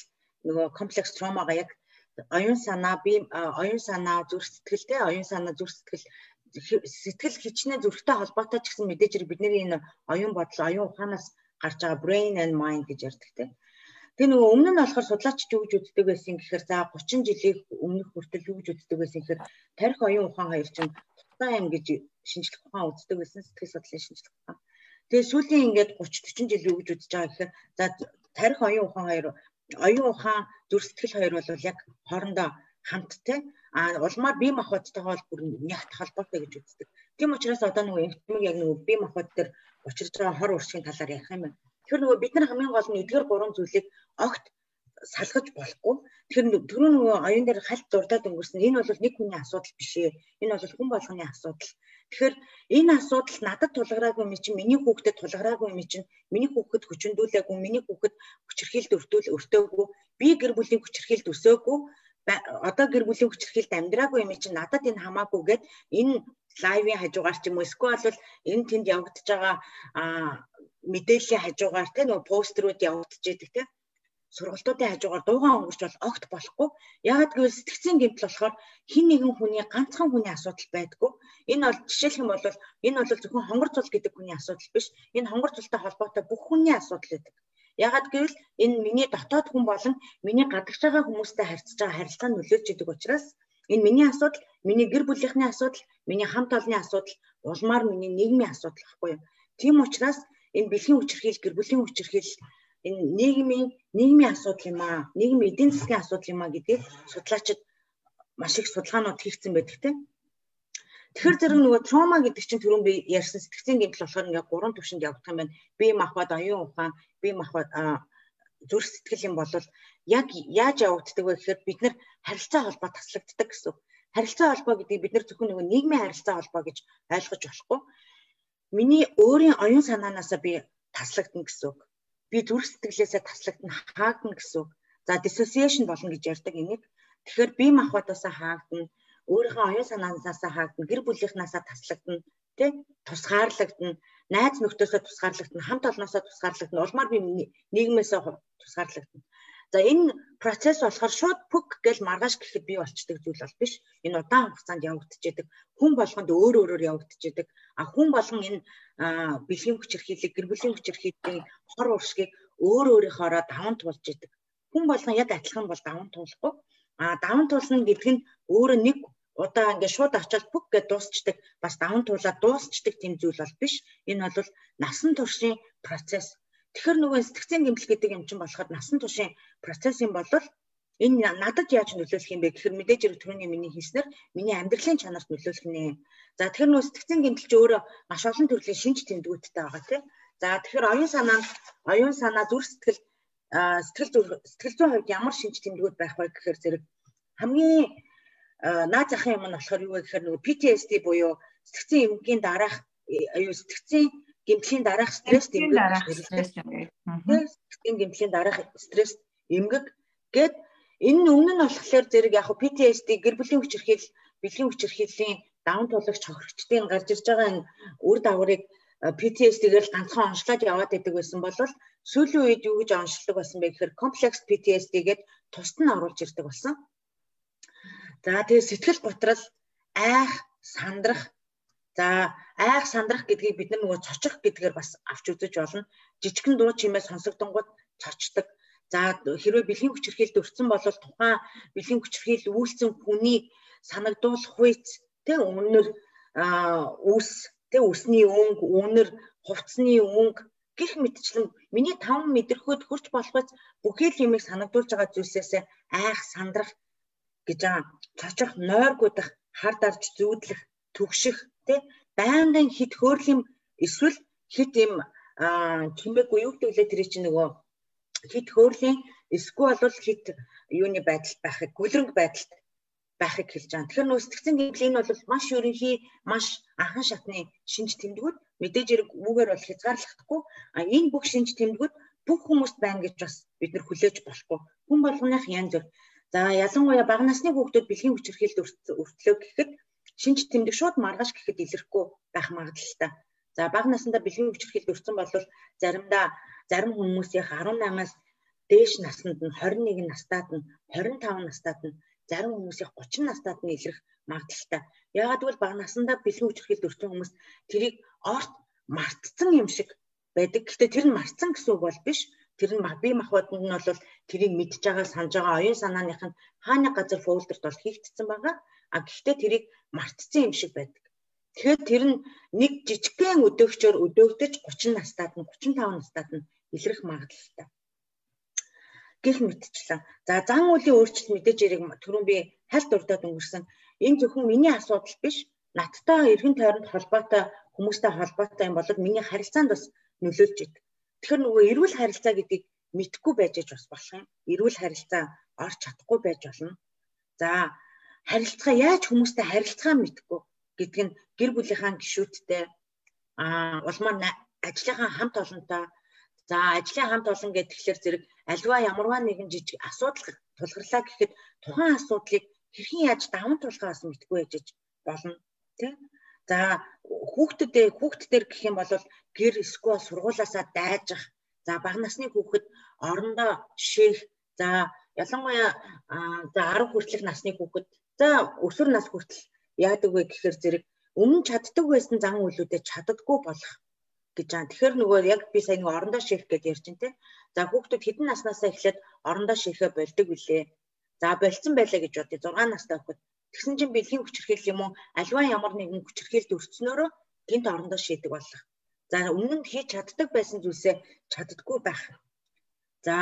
нөгөө комплекс траумага яг оюун санаа би оюун санаа зүрх сэтгэлтэй оюун санаа зүрх сэтгэл сэтгэл хичнээн зүрхтэй холбоотой ч гэсэн мэдээж бидний энэ оюун бодол оюун ухаанаас гарч байгаа brain and mind гэж ярьдаг тийм. Тэгээ нөгөө өмнө нь болохоор судлаач юу гэж үздэг байсан гэхээр за 30 жилийн өмнөх хүртэл юу гэж үздэг байсан гэхээр тарих оюун ухаан хоёр чинь тутаа юм гэж шинжлэх ухаан үздэг байсан сэтгэл судлалын шинжлэх ухаан. Тэгээ сүүлийн ингээд 30 40 жил юу гэж үзэж байгаа гэхээр за тарих оюун ухаан хоёр оюун ухаан зүрх сэтгэл хоёр бол яг хоорондоо хамттай а улмаар бие махбодтойгоо бүр нягт холбоотой гэж үздэг. Тийм учраас одоо нөгөө эмчмэг яг нөгөө бие махбод төр учирч байгаа хор уршигын талаар ярих юм байна. Тэгэхээр нөгөө бид нар хамгийн гол нь эдгээр гурван зүйлийг огт салгаж болохгүй. Тэгэхээр түрүү нөгөө оюун дээр хальт дурдаад өнгөрсөн. Энэ бол нэг хүний асуудал биш ээ. Энэ бол хүн болгоны асуудал. Тэгэхээр энэ асуудал надад тулгараагүй юм чинь миний хүүхдэд тулгараагүй юм чинь миний хүүхэд хүчндүүлээгүй, миний хүүхэд хүчрхийлд өртөөл өртөөгүй, би гэр бүлийн хүчрхийлд өсөөгүй, одоо гэр бүлийн хүчрхийлд амьдраагүй юм чинь надад энэ хамаагүй гэд энэ лайвын хажуугаар ч юм уу эсвэл энэ тэнд явагдаж байгаа мэдээллийн хажуугаар те нөгөө постерууд явагдаж идэг те сургалтуудын хажуугаар дуугаан өнгөрч бол огт болохгүй. Яагаад гэвэл сэтгцийн гэмтэл болохоор хин нэгэн хүний ганцхан хүний асуудал байдгүй. Энэ бол жишээлх юм бол энэ бол зөвхөн хонгор цул гэдэг хүний асуудал биш. Энэ хонгор цултай холбоотой бүх хүний асуудал гэдэг. Яагаад гэвэл энэ миний дотоод хүн болон миний гадагш байгаа хүмүүстэй харьцаж байгаа харилцаа нөлөөлж идэг учраас энэ миний асуудал, миний гэр бүлийнхний асуудал, миний хамт олонны асуудал, улмаар миний нийгмийн асуудал гэхгүй юу. Тийм учраас энэ бэлгийн хүчирхийл, гэр бүлийн хүчирхийл энэ нийгмийн нийгмийн асуудал юм аа нийгмийн эдийн засгийн асуудал юм аа гэдгийг судлаачид маш их судалгаанууд хийгдсэн байдаг тийм Тэгэхээр зэрэг нөгөө трома гэдэг чинь түрүүн би ярьсан сэтгцийн гэмтэл болохоор ингээ гурван түвшинд явагдах юм байна. Би махбат оюун ухаан, би махбат зүрх сэтгэл юм бол яг яаж явагддаг вэ гэхээр бид нар харилцаа холбоо таслагддаг гэсэн. Харилцаа холбоо гэдэг бид нар зөвхөн нөгөө нийгмийн харилцаа холбоо гэж ойлгож болохгүй. Миний өөрийн оюун санаанаасаа би таслагдана гэсэн үг би зүрх сэтгэлээсээ таслагдана хаагдана гэсэн үг. За dissociation болно гэж ярьдаг энийг. Тэгэхээр бие махбодоосаа хаагдана, өөрийнхөө оюун санаанаасаа хаагдана, гэр бүлийнхнаасаа таслагдана, тий? Тусгаарлагдана, найз нөхдөсөө тусгаарлагдана, хамт олноосоо тусгаарлагдана, улмаар би нийгмээсээ тусгаарлагдана. За энэ процесс болохоор шууд пүк гэж маргааш гэхэд бий болчдөг зүйл бол биш. Энэ удаан хугацаанд явагдчихэдэг. Хүн болгонд өөр өөрөөр явагдчихэдэг. А хүн болгон энэ бэлгийн хүчирхийлэг, гэр бүлийн хүчирхийллийн хор уршгийг өөр өөрийнхоороо даван туулж идэг. Хүн болгон яг адилхан бол даван туулахгүй. А даван туулна гэдэг нь өөрөө нэг удаа ингээд шууд очиод пүк гэж дуусчдаг бас даван туулаад дуусчдаг тийм зүйл бол биш. Энэ бол насан туршийн процесс Тэгэхээр нөгөө сэтгцийн гэмтэл гэдэг юм чинь болоход насан туршийн процесс юм бол энэ надад яаж нөлөөлөх юм бэ гэхээр мэдээж хэрэг түрүүний миний хийснээр миний амьдралын чанарт нөлөөлөх нэ. За тэгэхээр нөгөө сэтгцийн гэмтэл чи өөрөө маш олон төрлийн шинж тэмдгүүдтэй байгаа тийм. За тэгэхээр оюун санаа оюун санаа зүрх сэтгэл сэтгэл сэтгэл зүйн хувьд ямар шинж тэмдгүүд байх вэ гэхээр зэрэг хамгийн наад захын юм нь болохоор юу вэ гэхээр нөгөө PTSD буюу сэтгцийн эмгийн дараах аюу сэтгцийн гэмтлийн дараах стресс эмгэг дараах стресс. Сэтгцийн гэмтлийн дараах стресс эмгэг гэд энэ нь өмнө нь болохоор зэрэг яг PTSD гэр бүлийн хүчирхийлэл бэлгийн хүчирхийллийн даван туулагч хохирчдын гарч ирж байгаа энэ үр дагаврыг PTSD-гээр ганцхан онцлоод яваад байдаг байсан бол сүүлийн үед юу гэж онцлог болсон бэ гэхээр комплекс PTSD гээд тусад нь оруулж ирдэг болсон. За тэгээ сэтгэл готрал айх, сандрах За айх сандрах гэдгийг бид нар нөгөө цочих гэдгээр бас авч үзэж болно. Жижигхэн дуу чимээ сонсогдонгууд цочдөг. За хэрвээ бэлгийн хүчирхийлд өртсөн бол тухайн бэлгийн хүчирхийлэл үйлцэн хүний санагдуулах үйц тэ үнэр үс тэ үсний өнгө, үнэр, хувцсны өнгө гих мэтчлэн миний таван мэдрэхүйд хурц болохоц бүхий л юмыг санагдуулж байгаа зүйлсээс айх сандрах гэж байгаа. Цочих нойргуудах, хар дарж зүүдлэх, түгших тий байнгын хит хөөрлийн эсвэл хит юм чимээгүй юу гэдэг лээ тэр чинь нөгөө хит хөөрлийн Эсвэл бол хит юуны байдалд байхыг гүлрэнг байдалд байхыг хэлж байгаа. Тэгэхээр нөө сэтгцэн гэмтэл энэ бол маш ерөнхий маш анхан шатны шинж тэмдгүүд мэдээж хэрэг үүгээр бол хязгаарлахдаггүй. А энэ бүх шинж тэмдгүүд бүх хүмүүст байна гэж бас бид нар хүлээж болохгүй. Хүн болгоных янз бүр. За ялангуяа бага насны хүүхдүүд бэлгийн хүчирхийлэлд өртлөө гэхэд шинж тэмдэг шууд маргааш гэхэд илэрхгүй байх магадлалтай. За бага наснда бэлгийн хүчирхийлэлд өртсөн бол заримдаа зарим хүмүүсийн 18-аас дээш наснд нь 21 настайд нь 25 настайд нь зарим хүмүүсийн 30 настайд нь илэрх магадлалтай. Яагаад гэвэл бага насандаа бэлгийн хүчирхийлэлд өртсөн хүмүүс тэрийг орт мартцсан юм шиг байдаг. Гэхдээ тэр нь мартсан гэсэн үг бол биш. Тэр нь бие махбод нь бол тэрийг мэдж байгаа, санаж байгаа оюун санааных нь хааны газар фолдерт бол хийгдсэн байгаа. А гэхдээ тэрийг мартцсан юм шиг байдаг. Тэгэхээр тэр нь нэг жижигхэн өдөөгчөөр өдөөгдөж 30 настайд нь 35 настайд нь илрэх магадлалтай. Гэх мэтчлэн. За зан үлийн өөрчлөлт мэдээж яриг түрүүн би хальт урдаад өнгөрсөн. Энэ зөвхөн миний асуудал биш. Надтай эргэн тойронд холбоотой хүмүүстэй холбоотой юм болоод миний харилцаанд бас нөлөөлж идэг. Тэгэхээр нөгөө эрүүл харилцаа гэдгийг мэдхгүй байж аж бас болох юм. Эрүүл харилцаа орч чадахгүй байж болно. За харилцаа яаж хүмүүстэй харилцаа мэдхгүй гэдэг нь гэр бүлийнхаа гишүүдтэй. А улмаар ажлынхаа хамт олонтой. За ажлын хамт олон гэхэлэр зэрэг альва ямарваа нэгэн жижиг асуудал тулгарлаа гэхэд тухайн асуудлыг хэрхэн яаж даван туулахаас мэдгүй яжж болно тийм за хүүхдүүдээ хүүхдүүдээр гэх юм бол гэр эсвэл сургуулаасаа дайжих. За бага насны хүүхэд орондоо шийх. За ялангуяа за 10 хүртэлх насны хүүхэд за өсвөр нас хүртэл яадаг вэ гэхээр зэрэг өмнө чаддаг байсан зан үйлүүдэд чаддаггүй болох гэж байгаа. Тэгэхээр нөгөө яг би сая нэг орондоо шийх гэдээ ярьж байна те. За хүүхдүүд хэдэн наснаасаа эхлээд орондоо шийхэ болдог үлээ. За болцсон байлаа гэж бодъё 6 настай хүүхэд. Тэгсэн чинь бэлгийн хүчирхийлэл юм уу альва ямар нэгэн хүчирхийлэлд өртснөөрөө гинт орондоо шийдэг болох. За өмнө нь хийж чаддаг байсан зүйлсээ чаддаггүй байх. За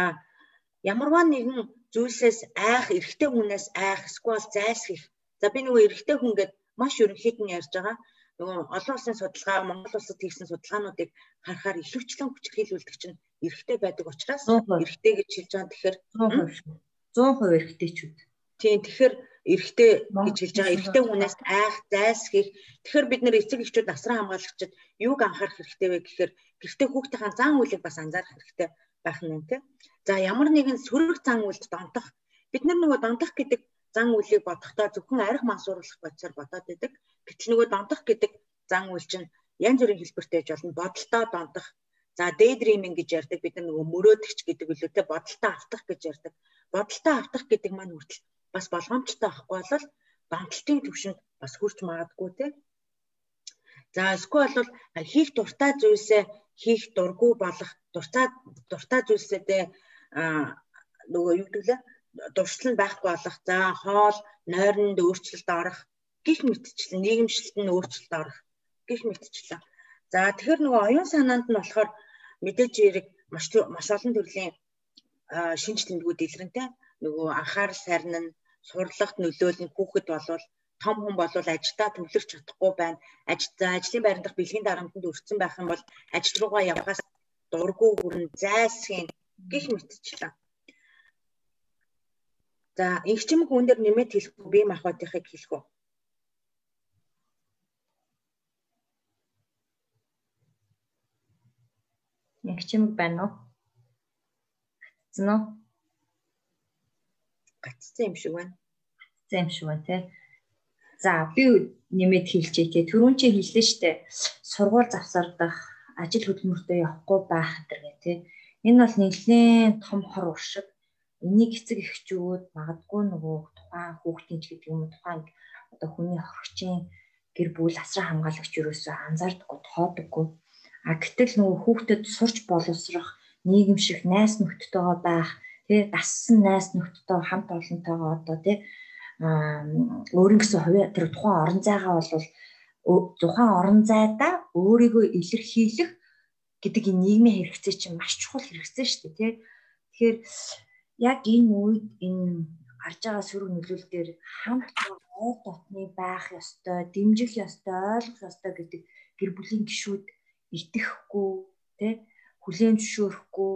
ямарваа нэгэн зүйлсээс айх, эрэгтэй хүнээс айх, эсвэл зайлсхийх. За би нөгөө эрэгтэй хүн гэд маш ерөнхийд нь ярьж байгаа. Нөгөө олон улсын судалгаа, Монгол улсад хийсэн судалгаануудыг харахаар ихэвчлэн хүчирхийлүүлдэг чинь эрэгтэй байдаг учраас эрэгтэй гэж хэлж байгаа. Тэгэхээр 100% эрэгтэйчүүд. Тийм тэгэхээр эрэгтэй гэж хэлж байгаа. Эрэгтэй хүнээс айх, зайлсхийх. Тэгэхээр бид нэр эцэг эхчүүд насран хамгаалагчид юуг анхаарах хэрэгтэй вэ гэхээр гэртээ хүүхдийн зан үйлийг бас анзаарах хэрэгтэй байх нь тийм. За ямар нэгэн сөрөг зан үйлд донтох. Бид нар нөгөө донтох гэдэг зан үйлийг бодохдоо зөвхөн арх мансууруулах бодисоор бодоод байдаг. Гэтэл нөгөө донтох гэдэг зан үйл чинь янз бүрийн хэлбэртэй байж болно. Бодолтоо донтох. За daydreaming гэж ярьдаг бид нар нөгөө мөрөөдөгч гэдэг үлээтэй бодолтоо автах гэж ярьдаг. Бодолтоо автах гэдэг маань хүртэл бас болгоомжтой авахгүй бол донтолтын төвшөнд бас хүрч магадгүй те. За эсвэл бол хийх дуртай зүйлсээ хийх дургүй болох дуртай дуртай зүйлсээдээ нөгөө юу гэдэг лээ? Дуршлан байхгүй болох за хоол нойронд өөрчлөлт орох гих мэтчлэн нийгэмшилтэнд өөрчлөлт орох гих мэтчлэн. За тэгэхээр нөгөө оюун санаанд нь болохоор мэдээж хэрэг маш маш олон төрлийн шинж тэмдгүүд илрэнтэй. Нөгөө анхаарал сарн нь сурлагт нөлөөлн хүүхэд болвол том хүн болвол ажилдаа төвлөрч чадахгүй байна. Аж за ажлын байран дах бэлгийн дарамтанд өртсөн байх юм бол ажил руугаа явхаас дургүй хүрэн зайлсхийм гих мэтчлээ. За инхчим хүн дээр нэмээд хэлэх үү бие махбодынхыг хэлэх үү? Инхчим байна уу? Гацсан уу? Гацсан юм шиг байна. Гацсан юм шиг байна тий. За би нэмээд хэлчихье тий. Түрүүн чи хэллээ штэ. Сургууль завсардах, ажил хөдөлмөртөө явахгүй байх гэдэг тий. Энэ бол нэлээд том хор уршиг энийг эцэг эхчүүд магадгүй нөгөө тухайн хүүхдийн ч гэдэг юм тухайн одоо хүний хоригчийн гэр бүл асран хамгаалагч юусоо анзаардаггүй тоодаггүй а гэтэл нөгөө хүүхдэд сурч боловсрох нийгэм шиг найс нөхдөдтэйгээ байх тий дассан найс нөхдөдтэй хамт олонтойгоо одоо тий өөрийн гэсэн хувийн тэр тухайн орон зайгаа бол тухайн орон зайдаа өөрийгөө илэрхийлэх гэдэг энэ нийгмийн хэрэгцээ чинь маш чухал хэрэгцээ шүү дээ тий Тэгэхээр яг энэ үед энэ гарч байгаа сөрөг нөлөөлөл дээр хамт ой дотны байх ёстой, дэмжих ёстой, ойлгох ёстой гэдэг гэр бүлийн гишүүд итгэхгүй, тэ хүлээн зөвшөөрөхгүй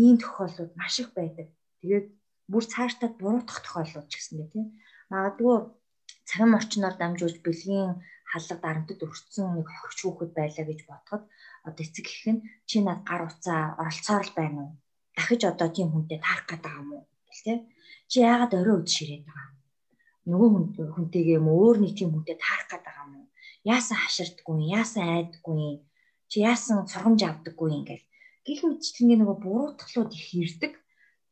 ийм тохиолдлууд маш их байдаг. Тэгээд бүр цаашдаа буруутгах тохиолдол ч гэсэн тийм. Магадгүй цагаан орчноор дамжуулж бэлгийн халга дарамтад өртсөн нэг хогч хүүхэд байлаа гэж бодоход одоо эцэг гэх нь чи над гар уцаа оролцоор л байна уу? Дахиж одоо тийм хүнтэй таарах байгаа юм уу? тийм. Чи яагаад орой үд ширээд байгаа юм? Нөгөө хүнтэйгээ юм өөр нэг тийм хүнтэй таарах байгаа юм уу? Яасан хаширдаггүй, яасан айдаггүй, чи яасан сургамж авдаггүй ингээл гих мэдчлэнгийн нөгөө буруутгалууд их ирдэг.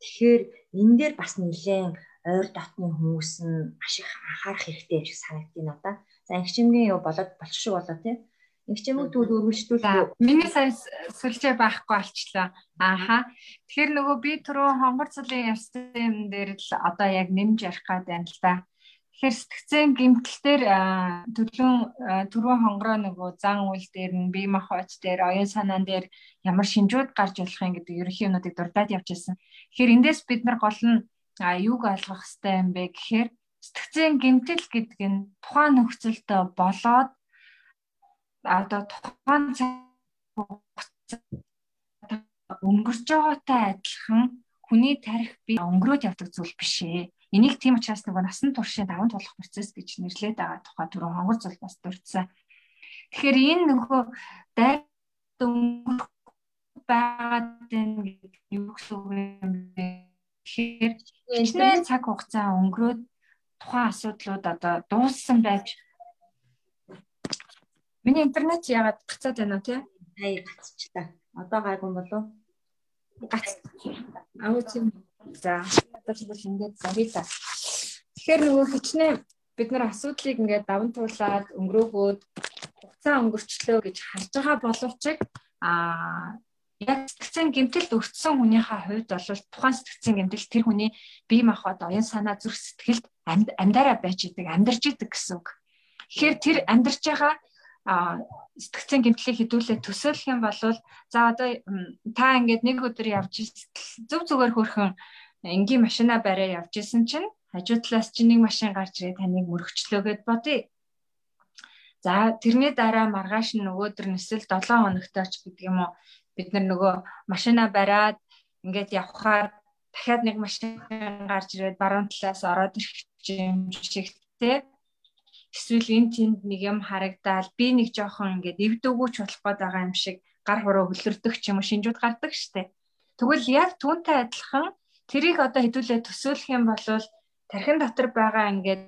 Тэгэхээр энэ дээр бас нэлээд ойр дотны хүмүүс нь маш их анхаарах хэрэгтэй гэж санагдгийг надаа. За ингчмгийн юу болоод болчих шиг болоо тий. Ингчмэг тэгвэл өргөжлүүл. Миний сайн сүлжээ байхгүй болчлаа. Ааха. Тэгэхээр нөгөө би түрүү хонгор цалын явсан дээр л одоо яг нэмж ярих гад байна л да. Тэгэхээр сэтгцэн гимтэлтэр төлөв түрүү хонгороо нөгөө зан үйл дээр нь бие махбод дээр оюун санаан дээр ямар шинжүүд гарч болох юм гэдэг ерөнхий юмнуудыг дурдаад явж байсан. Тэгэхээр эндээс бид нар гол нь юуг ойлгох хэрэгтэй юм бэ гэхээр сэтгцэн гимтэл гэдэг нь тухайн нөхцөлтөө болоод одоо тухайн өнгөрч байгаатай адилхан хүний тарих бие өнгөрөөд явдаг зүйл биш ээ. Энийг тийм учраас нөгөө насан туршийн даван тулах процесс гэж нэрлээд байгаа тухай түрүү хонгор зул бас дурдсан. Тэгэхээр энэ нөгөө дайд өнгөрөх байгаад гэдэг юу гэсэн үг юм бэ? Тэгэхээр хичнээн цаг хугацаа өнгөрөөд тухайн асуудлууд одоо дууссан байж Миний интернет яагаад гацаад байна вэ? Хай гацчлаа. Одоо гайгүй болов? Гац. Аа тийм. За одоо ч ингээд зарий та. Тэгэхээр нөгөө хичнээн бид нар асуудлыг ингээд даван туулаад өнгөрөөгөөд хугацаа өнгөрчлөө гэж харж байгаа боловч а яг сэтгцэн гэмтэлд өртсөн хүнийхээ хувьд бол тухайн сэтгцэн гэмтэл тэр хүний бие махбод оюун санаа зүрх сэтгэлд амьдараа байж идэг, амьдарч идэг гэсэн үг. Тэгэхээр тэр амьдарч байгаа сэтгцэн гэмтлийг хідүүлээ төсөөлөх юм бол за одоо та ингээд нэг өдөр явж зөв зүгээр хөрхөн энгийн машина бариа явж исэн чинь хажуу талаас чинь нэг машин гарч ирээ таныг мөрөгчлөө гэд бодъё. За тэрний дараа маргааш нь нөгөөдөр нь эсвэл 7 хоногтойч гэдэг юм уу бид нар нөгөө машина бариад ингээд явхаар дахиад нэг машин гарч ирээд баруун талаас ороод ирэх юм шиг те эсвэл энэ тэнд нэг юм харагдаал би нэг жоохон ингээд эвдэгүүч болох гээд байгаа юм шиг гар хуруу хөлөрдөх ч юм уу шинжүүд гардаг штэ. Тэгвэл яг түүнтэй адилхан Тэрийг одоо хэдүүлээ төсөөлөх юм бол тархин дотор байгаа ингээд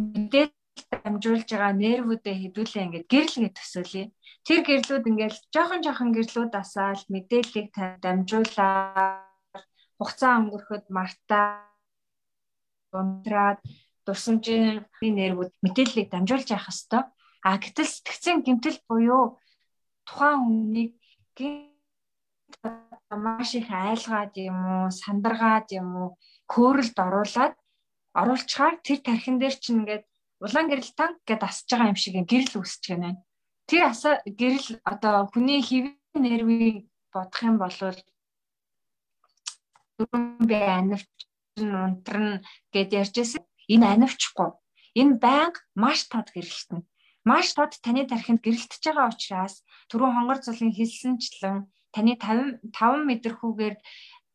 мэдээлэл дамжуулж байгаа нервүүдэд хэдүүлээ ингээд гэрэлгээ төсөөлье. Тэр гэрлүүд ингээд жоохон жоохон гэрлүүд асаал мэдээллийг дамжуулаад хугацаа өнгөрөхөд мартаа унтраад дурсамжийн нервүүд мэдээллийг дамжуулж явах хэвээр. А гэтэл сэтгцэн гэмтэл буюу тухайн хүнийг маш их айлгаад юм уу, сандаргаад юм уу, көөрөлд оруулаад оруулчаар тэр тархин дээр чинь ингээд улаан гэрэл танк гэдээ асж байгаа юм шиг гэрэл үүсэж байна. Тэр аса гэрэл одоо хүний хэвийн нервийг бодох юм бол дөрвөн бай анивч унтран гэд ярьжсэн. Энэ анивчгүй. Энэ байнга маш тод гэрэлтэн. Маш тод таны тархинд гэрэлтэж байгаа учраас түрүү хонгор цолын хэлсэнчлэн таны 50 5 мэдрэхүүгээр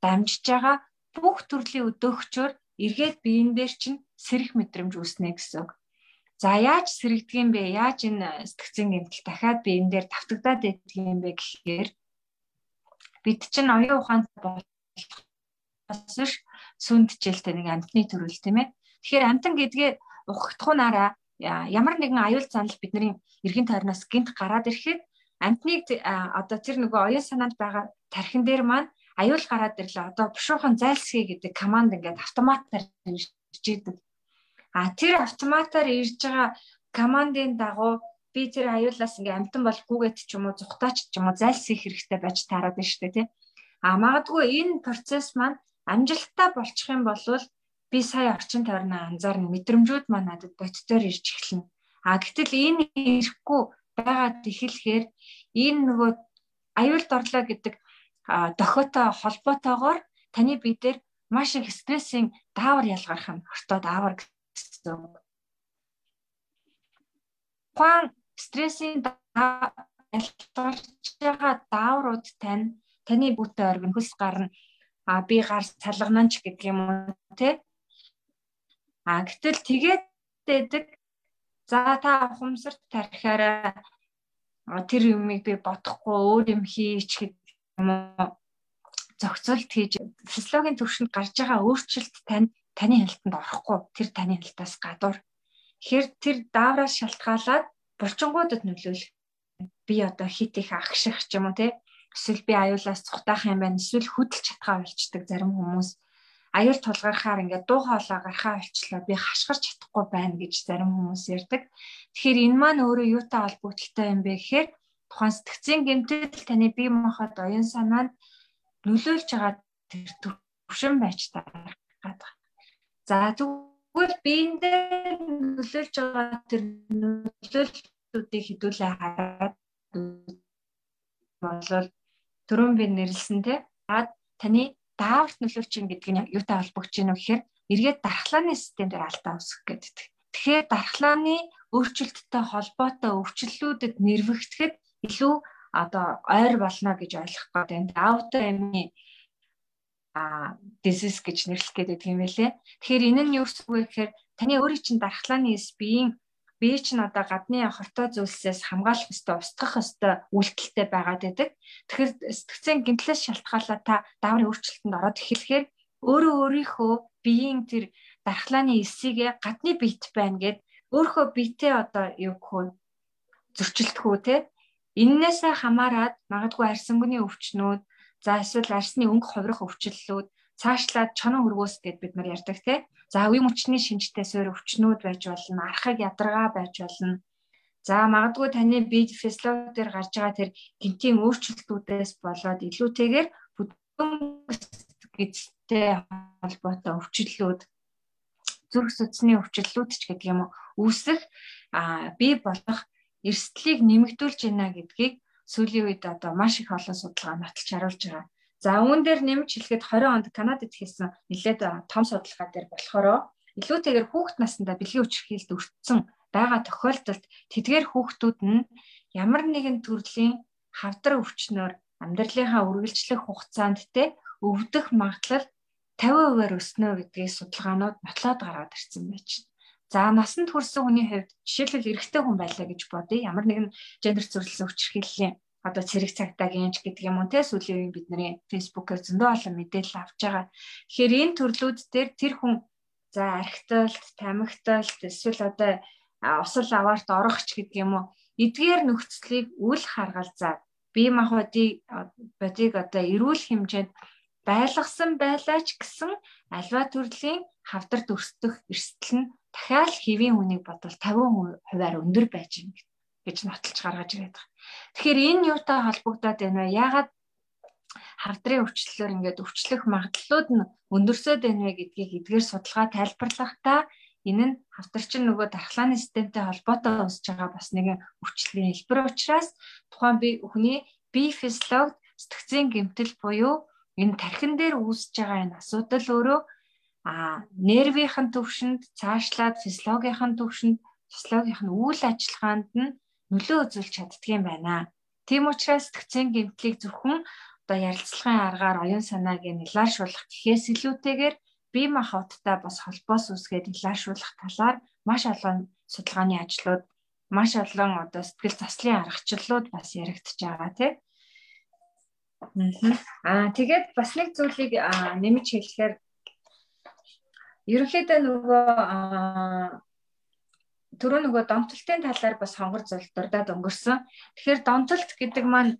дамжиж байгаа бүх төрлийн өдөөгчөөр эргээд биен дээр чинь сэрэх мэдрэмж үүснэ гэсэн. За яаж сэрэгдэг юм бэ? Яаж энэ сэтгцэн гэмтэл дахиад биен дээр давтагдаад байдаг юм бэ гэхээр бид чинь оюун ухаанд болохоос сүнджилтэй нэг амтны төрөл тийм ээ. Тэгэхээр амтан гэдгээ ухагдхуунаараа ямар нэгэн аюул занал бидний эргэн тойрноос гинт гараад ирэхэд амтныг одоо тэр нөгөө оюун санаанд байгаа тархин дээр маань аюул гараад ирлээ. Одоо бушуухан зайлсхий гэдэг команд ингээд автоматар ирж идэг. А тэр автоматар ирж байгаа командын дагуу би тэр аюулаас ингээ амтан бол гүгээд ч юм уу зүхтаач ч юм уу зайлсхийх хэрэгтэй байж таарад байна шүү дээ тий. А магадгүй энэ процесс маань амжилттай болчих юм бол би сая орчин тойрноо анзаарна мэдрэмжүүд маань надад бодтоор ирж эхэлнэ. А гэтэл энэ ирэхгүй байгаад эхлэхээр энэ нөгөө аюулд орлоо гэдэг дохиотой холбоотойгоор таны бие дээр маш их стрессийн даавар ялгарх нь ортоод аавар гэсэн. Гуан стрессийн ялгарч байгаа дааврууд тань таны бүтээн оргин хөлс гарна. А би гар салгананч гэдэг юм уу те а гэтэл тэгээд дэдэг за та ухамсар тарихаараа тэр юмыг би бодохгүй өөр юм хийч гэдэг юм уу? Зохицуулт хийж физиологийн төвшөнд гарч байгаа өөрчлөлт тань таны хяналтанд орохгүй тэр таны хяналтаас гадуур. Тэгэхээр тэр даавраас шалтгаалаад булчингуудад нөлөөлөх би одоо хит их агших ч юм уу те? Эсвэл би аюулаас цухтаах юм байна эсвэл хөдөлж чадхаа болчдаг зарим хүмүүс. Аюул тулгархаар ингээд дуу хоолой гарахаа болчлоо. Би хашгирч чадахгүй байна гэж зарим хүмүүс ярьдаг. Тэгэхээр энэ маань өөрөө юутай холбогдолтой юм бэ гэхээр тухайн сэтгцийн гэмтэл таны бие махбод оюун санаанд нөлөөлж байгаа тэр төвшин байж таарах гэдэг. За тэгвэл биендээ нөлөөлж байгаа тэр нөлөөллүүдийг хэдүүлээ хараад болол түрүүн би нэрлсэн теаад таны дааварт нөлөөлчин гэдэг нь юутай холбогдож байна вэ гэхээр эргээд дархлааны систем дээр алдаа үүсгэх гэдэг. Тэгэхээр дархлааны өөрчлөлттэй холбоотой өвчлөлүүдэд нэрвэгдэхэд илүү одоо ойр болно гэж ойлгох гэдэг. Аутоимны а disease гэж нэрлэх гэдэг юм байлээ. Тэгэхээр энэ нь юу вэ гэхээр таны өөрийн чинь дархлааны биеийн бие чинь одоо гадны хортой зүйлсээс хамгаалах ёстой, устгах ёстой үйлдэлтэй байгаад байдаг. Тэгэхээр сэтгцэн гинтлээс шалтгаалаа та дааврын өөрчлөлтөнд ороод эхлэхээр өөрөө өөрийнхөө биеийн тэр дархлааны эсийг гадны бит байна гэд өөрийнхөө битээ одоо юу гэх зөрчилдөхүү те. Иннээсээ хамаарад магадгүй арсангуны өвчнүүд, за эсвэл арсны өнгө хувирах өвчлөлүүд цаашлаад чонон хөргөөс гэд бид нар ярьдаг те. За үе мөчний шинжтэй суурь өвчнүүд байж болно, архаг ядаргаа байж болно. За магадгүй таны бие физиологи дээр гарч байгаа тэр гинтийн өөрчлөлтүүдээс болоод илүүтэйгээр гэдэгтэй холбоотой өвчлөлүүд зүрх судасны өвчлөлүүд ч гэдэг юм уу үүсэх бие болох эрсдлийг нэмэгдүүлж байна гэдгийг сүүлийн үед одоо маш их олон судалгаа нотолж харуулж байгаа. За үүн дээр нэмж хэлэхэд 20 онд Канадад хийсэн нэлээд том судалгаа дээр болохоор илүүтэйгээр хүүхэд наснда бэлгийн үчирхийлд өртсөн байгаа тохиолдолд тэдгээр хүүхдүүд нь ямар нэгэн төрлийн хавдар өвчнөөр амьдралынхаа үргэлжлэх хугацаанд те өвдөх магадлал 50%-аар өснө гэдгийг судалгаанууд нотлоод гаргаад ирсэн байж байна. За насанд хүрсэн хүний хувьд жишээлбэл эрэгтэй хүн байлаа гэж бодъё. Ямар нэгэн гендер зөрчилсөн хүчирхийллийн одоо цэрэг цагтаагийн ч гэдэг юм уу те сүүлийн үеийн бидний фэйсбүүкээр зөндөө олон мэдээлэл авч байгаа. Тэгэхээр энэ төрлүүд дээр тэр хүн за архиталт, тамхиталт эсвэл одоо усал аваарт орох ч гэдэг юм уу эдгээр нөхцөлийг үл харгалзаад бие махбодыг бодийг одоо эрүүл хэмжээнд байлгасан байлаач гэсэн альва төрлийн хавдарт өрсдөх эрсдэл нь дахиад хэвийн хүнийг бодвол 50%-аар өндөр байж гэнэ гэж нотолж гаргаж ирээд байгаа. Тэгэхээр энэ юутай холбогдоод байна вэ? Яагаад хавдрын өвчлөлөөр ингээд өвчлөх магадлалууд нь өндөрсөд байна вэ гэдгийг эдгээр судалгаа тайлбарлахдаа энэ нь хавдарчин нөгөө дархлааны системтэй холбоотой усж байгаа бас нэгэн өвчлөлийн хэлбэр учраас тухайн бие хүний бие физиологид сэтгцийн гэмтэл буюу энэ тархин дээр үүсэж байгаа энэ асуудал өөрөө а нервийн төвшөнд цаашлаад физиологийн төвшөнд физиологийн үйл ажиллагаанд нь нөлөө үзүүлж чаддгийм байна. Тийм учраас сэтгцэн гэмтлийг зөвхөн одоо ярилцлагын аргаар оюун санааг нэлаашуулах гэхээс илүүтэйгээр бие махбодтай бас холбоос үсгээд нэлаашуулах талаар маш олон судалгааны ажлууд маш олон одоо сэтгэл заслын аргачлалууд бас яригдчихэж байгаа тийм. Аа тэгээд бас нэг зүйлийг нэмж хэлэхээр ерөнхийдөө нөгөө түрүү нөгөө донтолтын талаар бас хонгор зүйл дурдаад өнгөрсөн. Тэгэхээр донтолт гэдэг маань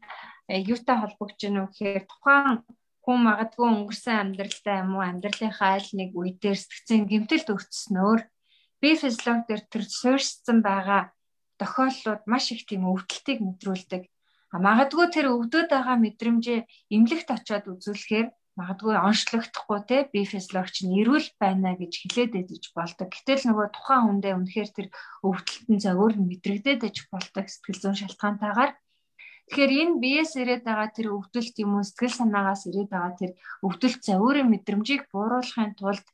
э, юутай холбогдож вэ гэхээр тухайн хүн магадгүй өнгөрсөн амьдралдаа юм уу амьдралынхаа аль нэг үедэр сэтгцэн гэмтэлд өртснөөр бие физиологи дээр тэр суурьшсан байгаа тохиолдлууд маш их тийм өвдөлтийг мэдрүүлдэг. А магадгүй тэр өвдөд байгаа мэдрэмжээ эмнэлэгт очиод үзүүлэхээр магадгүй онцлогдохгүй те би физиологч нь эрүүл байна гэж хэлээд ээж болдог. Гэтэл нөгөө тухайн хүндээ үнэхээр тэр өвдөлтөн зөвөр мэдрэгдээд ээж болдог сэтгэл зүйн шалтгаантайгаар Тэгэхээр энэ биес ирээд байгаа тэр өвдөлт юм уу сэтгэл санаагаас ирээд байгаа тэр өвдөлт зөвөрийн мэдрэмжийг бууруулахын тулд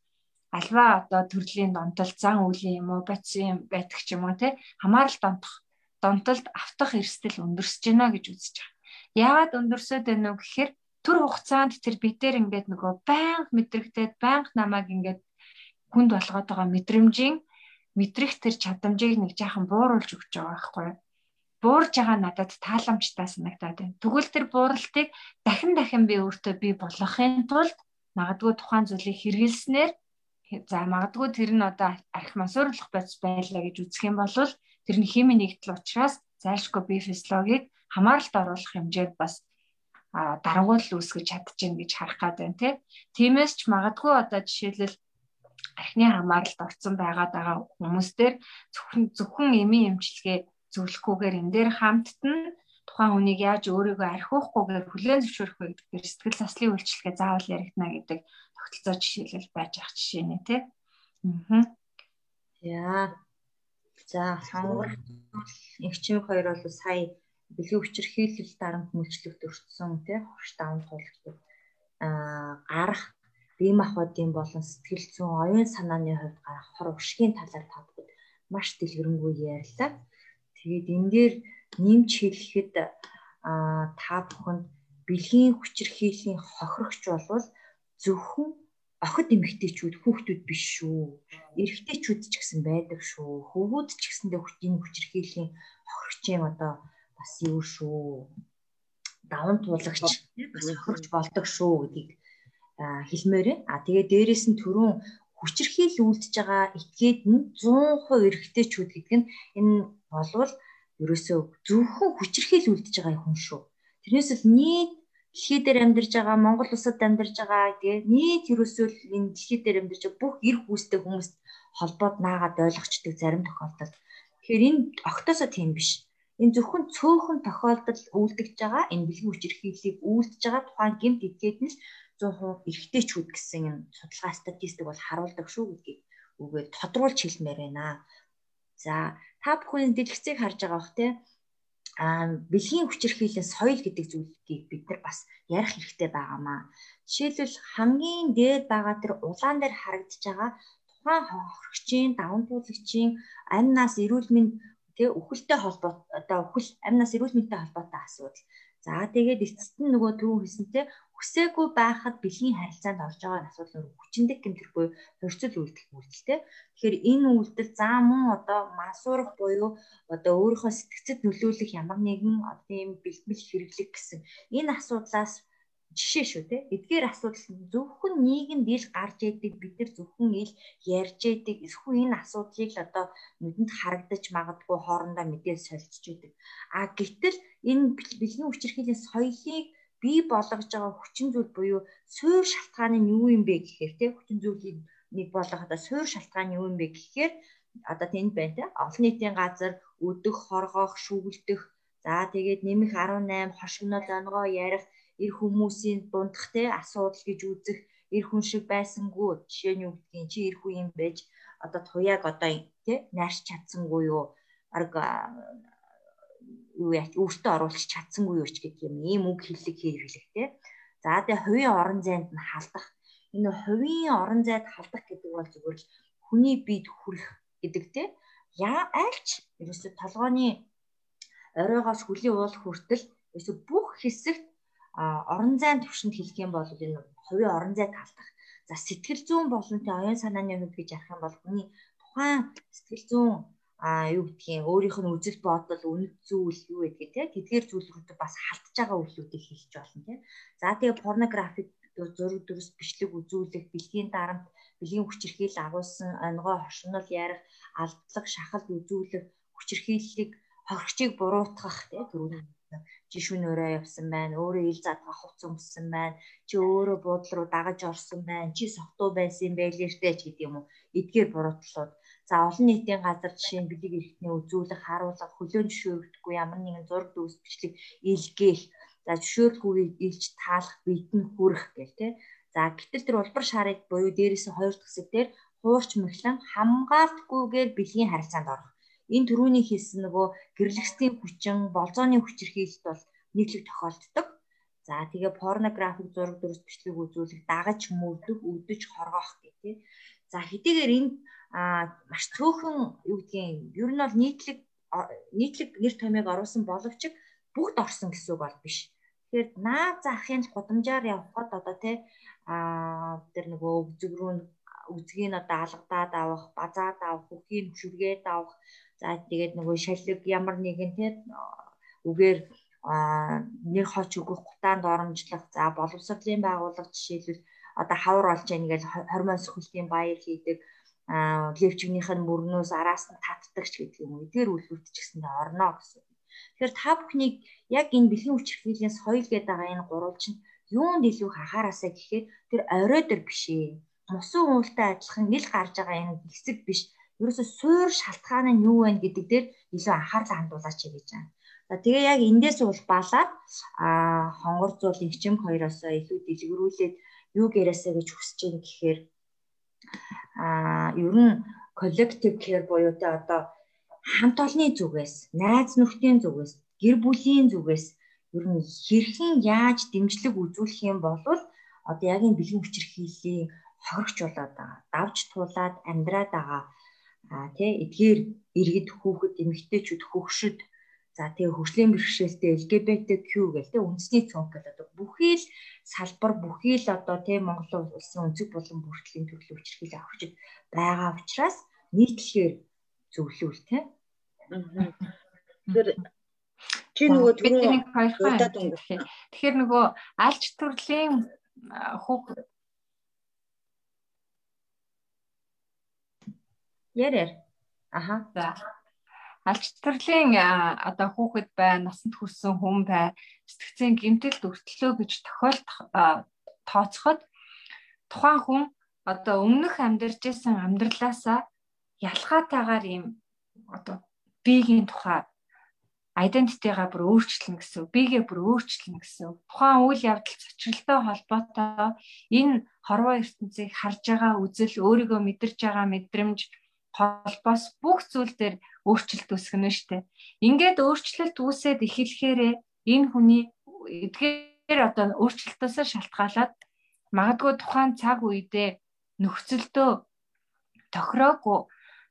альва одоо төрлийн донтол зан үлийн юм уу бацсан байдаг ч юм уу те хамаарал донтох донтолд автах эрсдэл өндөрсөж байна гэж үзэж байгаа. Яагаад өндөрсөд байна вэ гэхээр тэр хугацаанд тэр битээр ингээд нөгөө байнга мэдрэгдээд байнга намайг ингээд хүнд болгоод байгаа мэдрэмжийн мэдрэх тэр чадамжийг нэг жаахан бууруулж өгч байгаа байхгүй буурж байгаа надад тааламжтай санагдаад байна. Тэгвэл тэр бууралтыг дахин дахин би өөртөө бий болгохын тулд магадгүй тухайн зүйлийг хэрэгэлснээр за магадгүй тэр нь одоо арх масуурлах боц байлаа гэж үзэх юм бол тэр нь химийн нэгдэл учраас зайлшгүй бие физиологийг хамааралд оруулах хэмжээд бас даргуул үүсгэж чадчихна гэж харах гад байна тий. Тиймээс ч магадгүй одоо жишээлбэл архины хамааралд орсон байгаад байгаа хүмүүстэр зөвхөн зөвхөн эми эмчилгээ зөвлөхгүйгээр энэ дээр хамттан тухайн хүнийг яаж өөрийгөө архиухгүйгээр хүлээн зөвшөөрөх вэ гэдэг сэтгэл заслын үйлчлэгээ заавал яригдана гэдэг тогтолцоо жишээлбэл байж ах жишээ нэ тий. Аа. За. За сонгол эгчмэг хоёр бол сая бэлгийн хүчирхийлэл дарамт мөлчлөгт өртсөн тий хурш даван тулгдаг аа гарах бие махбодын болон сэтгэл зүйн оюун санааны хувьд гарах хор уршгийн талаар тавхад маш дэлгэрэнгүй ярьлаа. Тэгээд энэ дээр нэмж хэлэхэд аа та бүхэнд бэлгийн хүчирхийллийн хохирогч болвол зөвхөн охид эмэгтэйчүүд хүүхдүүд биш шүү. Эрэгтэйчүүд ч гэсэн байдаг шүү. Хөвгүүд ч гэсэндээ хүчирхийллийн хохирогчийн одоо бас юу шүү. Даван туулагч бас хохирогч болдог шүү гэдгийг хэлмээр. А тэгээ дээрэс нь түрүүн хүчирхийл үлдэж байгаа этгээд нь 100% эрэгтэйчүүд гэдэг нь энэ болвол ерөөсөө зөвхөн хүчирхийл үлдэж байгаа хүн шүү. Тэрнээс л нийт дэлхий дээр амьдарж байгаа Монгол улсад амьдарж байгаа тэгээ нийт ерөөсөө энэ дэлхий дээр амьдарч бүх эрх үүстэй хүмүүст холбоод наагаад ойлгочдөг зарим тохиолдолд. Тэгэхээр энэ огтосоо тийм биш. Энэ зөвхөн цөөхөн тохиолдол үлдэж байгаа энэ бэлгийн хүчирхийллийг үлдэж байгаа тухайн гэмт этгээд нь 100% эрэгтэйчүүд гэсэн энэ судалгаа статистик бол харуулдаг шүү гэдгийг үгээд тодруулж хэлмээр байна. За та бүхэн дэлгэцийг харж байгаа бох тий а бэлгийн хүчирхийллийн соёл гэдэг зүйлийг бид нар бас ярих хэрэгтэй байгаамаа. Жишээлбэл хамгийн дээд байгаа тэр улаан дээр харагдаж байгаа тухайн хохирогчийн, даван туулагчийн амь нас эрүүл мэнд тэгээ үхэлтэй холбоотой одоо үхэл амь нас эрүүл мэндтэй холбоотой асуудал. За тэгээд эцэст нь нөгөө түрүү хэлсэнтэй хүсээгүй байхад бэлгийн харилцаанд орж байгаа асуудал нь хүчиндэг гэмтэр буюу хорцол үйлдэх үйлдэлтэй. Тэгэхээр энэ үйлдэл заа мөн одоо масуурах буюу одоо өөрийнхөө сэтгцэд нөлөөлөх ямар нэгэн одоо ийм бэлтгэл хэрэглэх гэсэн энэ асуудлаас жишээ шүү те. Эдгээр асуудал зөвхөн нийгэмд ил гарч идэг бид нар зөвхөн ил ярьж идэг эсвэл энэ асуудлыг л одоо нүдэнд харагдаж магадгүй хоорондоо мэдээж солилцож идэг. А гэтэл энэ бэлгийн хүчирхийллийн соёлыг бий болгож байгаа хүчин зүйл буюу суур шалтгаан нь юу юм бэ гэхээр те хүчин зүйлийг нэг болгоход суур шалтгаан юу юм бэ гэхээр одоо тэнд байна те олон нийтийн газар өдөх, хоргоох, шүглдэх за тэгээд нэмэх 18 хошигнол онгоо ярих эр хүмүүсийн дундах те асуудал гэж үзэх эр хүн шиг байсангүй. Жишээ нь юу гэдгийг чи эр хүн юм байж одоо туяаг одоо те найрч чадсангүй юу? Арга юу яа өөртөө оруулах чадсангүй юу ч гэдэг юм ийм үг хэллэг хэрэглэх те за тэгээ хувийн орон зайд нь халдах. Энэ хувийн орон зайд халдах гэдэг бол зүгээр л хүний биед хүрэх гэдэг те яа альч ерөөсө толгооны оройгоос хөлийн уул хүртэл ерөөсө бүх хэсэгт орон зайн төвшөнд хэлэх юм бол энэ хувийн орон зайд халдах. За сэтгэл зүйн болонтой оюун санааны хувьд гэж ярих юм бол хүний тухайн сэтгэл зүйн а юу гэдгийг өөрийнх нь үзэл бодол үнэт зүйл юу гэдгийг те тэдгээр зүйлрүүдэд бас халтж байгаа үйлүүдийг хийлж болно те. За тэгээ порнографик зураг дөрөс бичлэг үзүүлэх, бэлгийн дарамт, бэлгийн хүчирхийл агуулсан, онгой хошнол ярих, алдлаг, шахалт үзүүлэх, хүчирхийллийг хоригчийг буруутгах те түрүүний жишүүнөөрөө явсан байна. Өөрөө ил задгаа хувц өмссөн байна. Чи өөрөө буудлын руу дагаж орсон байна. Чи согтуу байсан байлэртэй ч гэдэг юм уу. Эдгээр буруутгалууд. За олон нийтийн газар жишээ нь билег эрхтний үзүүлэх, харуулга, хөлөөн зөвшөөрөгдөхгүй ямар нэгэн зураг дүүс бичлэг илгээх. За зөвшөөрөлгүйг илж таалах, битэн хүрэх гэх тээ. За гэтэл тэр улбар шарыг буюу дээрээс нь хоёр дахь хэсэг дээр хуурч мэхлэн хамгаалтгүйгээр бэлгийн харилцаанд орох энэ төрөүний хийсэн нөгөө гэрлэгсдийн хүчин, болзооны хүчирхийлэлт бол нийтлэг тохиолддог. За тэгээ порнографик зураг дүрс бичлэг үзүүлэх, дагаж мөрдөх, өдөж хоргоох гэх тээ. За хэдийгээр энэ маш цөөхөн юу гэдгийг ер нь бол нийтлэг нийтлэг нэр томьёог оруулсан боловч бүгд орсон гэсэн үг бол биш. Тэгэхээр наа захын гудамжаар явхад одоо тий а тэр нөгөө өгзөг рүү үзгийг одоо алгадаад авах, базаад авах, бүхийг шүргээд авах. За тэгээд нөгөө шалиг ямар нэгэн тий үгээр нэг хоч өгөх гутаанд оромжлох. За боловсролын байгууллага жишээлбэл одоо хавар болж байна гэж хормон сөхөлтийн баяр хийдэг левчгнийх нь мөрнөөс араас нь татдаг ч гэдэг юм уу. Тэр үлгэртчихсэндээ орно гэсэн. Тэгэхээр та бүхнийг яг энэ бэлгийн хүчирхийллийн соёл гэдэг байгаа энэ гурвал чинь юунд илүү хахаараасаа гэхээр тэр орой дээр биш ээ. Мусан уултай адилхан нэл гарч байгаа энэ хэсэг биш. Ерөөсө суур шалтгаан нь юу вэ гэдэг дээр илүү анхаарал хандуулаач гэж байна. За тэгээ яг эндээс улбалаад а хонгор зуул игчим хоёроос илүү дэлгэрүүлээд юу гэрээсэ гэж хүсэж байгаа гэхээр а ер нь collective care буюу тэ одоо хамт олонны зүгээс, найз нөхдийн зүгээс, гэр бүлийн зүгээс ер нь хэрхэн яаж дэмжлэг үзүүлэх юм бол одоо яг энэ бэлэн хүчирхийллийн хоригч болоод байгаа. Давж туулаад амьдраад байгаа. А тий эдгээр иргэд хүүхэд эмэгтэйчүүд хөгшөд за тэгээ хөгжлийн бэрхшээлтэй LGBTQ гэл тий үндэсний цонх гэл одоо бүхий л салбар бүхий л одоо тий Монгол улсын өнцөг болон бүртгэлийн төрлөө хүчирхийлэл авахчид байгаа учраас нийтлэхээр зөвлөвөл тий. Тэгэхээр чи нөгөө түрүү удаад өнгөрсөн. Тэгэхээр нөгөө алж төрлийн хүүг Ярээр. Аха. За. Алж төрлийн одоо хүүхэд бай, насанд хүрсэн хүн бай, сэтгцийн гэмтэл өртлөө гэж тохиолдох тооцоход тухайн хүн одоо өмнөх амьдарч исэн амьдралаасаа ялгаатайгаар ийм одоо биегийн тухай identity-га бүр өөрчлөн гэсэн үг. Биегээ бүр өөрчлөн гэсэн үг. Тухайн үйл явдал цочролтой холбоотой энэ хорвоо ертөнцийг харж байгаа үзэл, өөрийгөө мэдэрч байгаа мэдрэмж холбоос бүх зүйл дээр өөрчлөлт үүсгэнэ штэ. Ингээд өөрчлөлт үүсээд эхлэхээр энэ хүний эдгээр одоо өөрчлөлтөөс шалтгаалаад магадгүй тухайн цаг үедээ нөхцөлдөө тохироогүй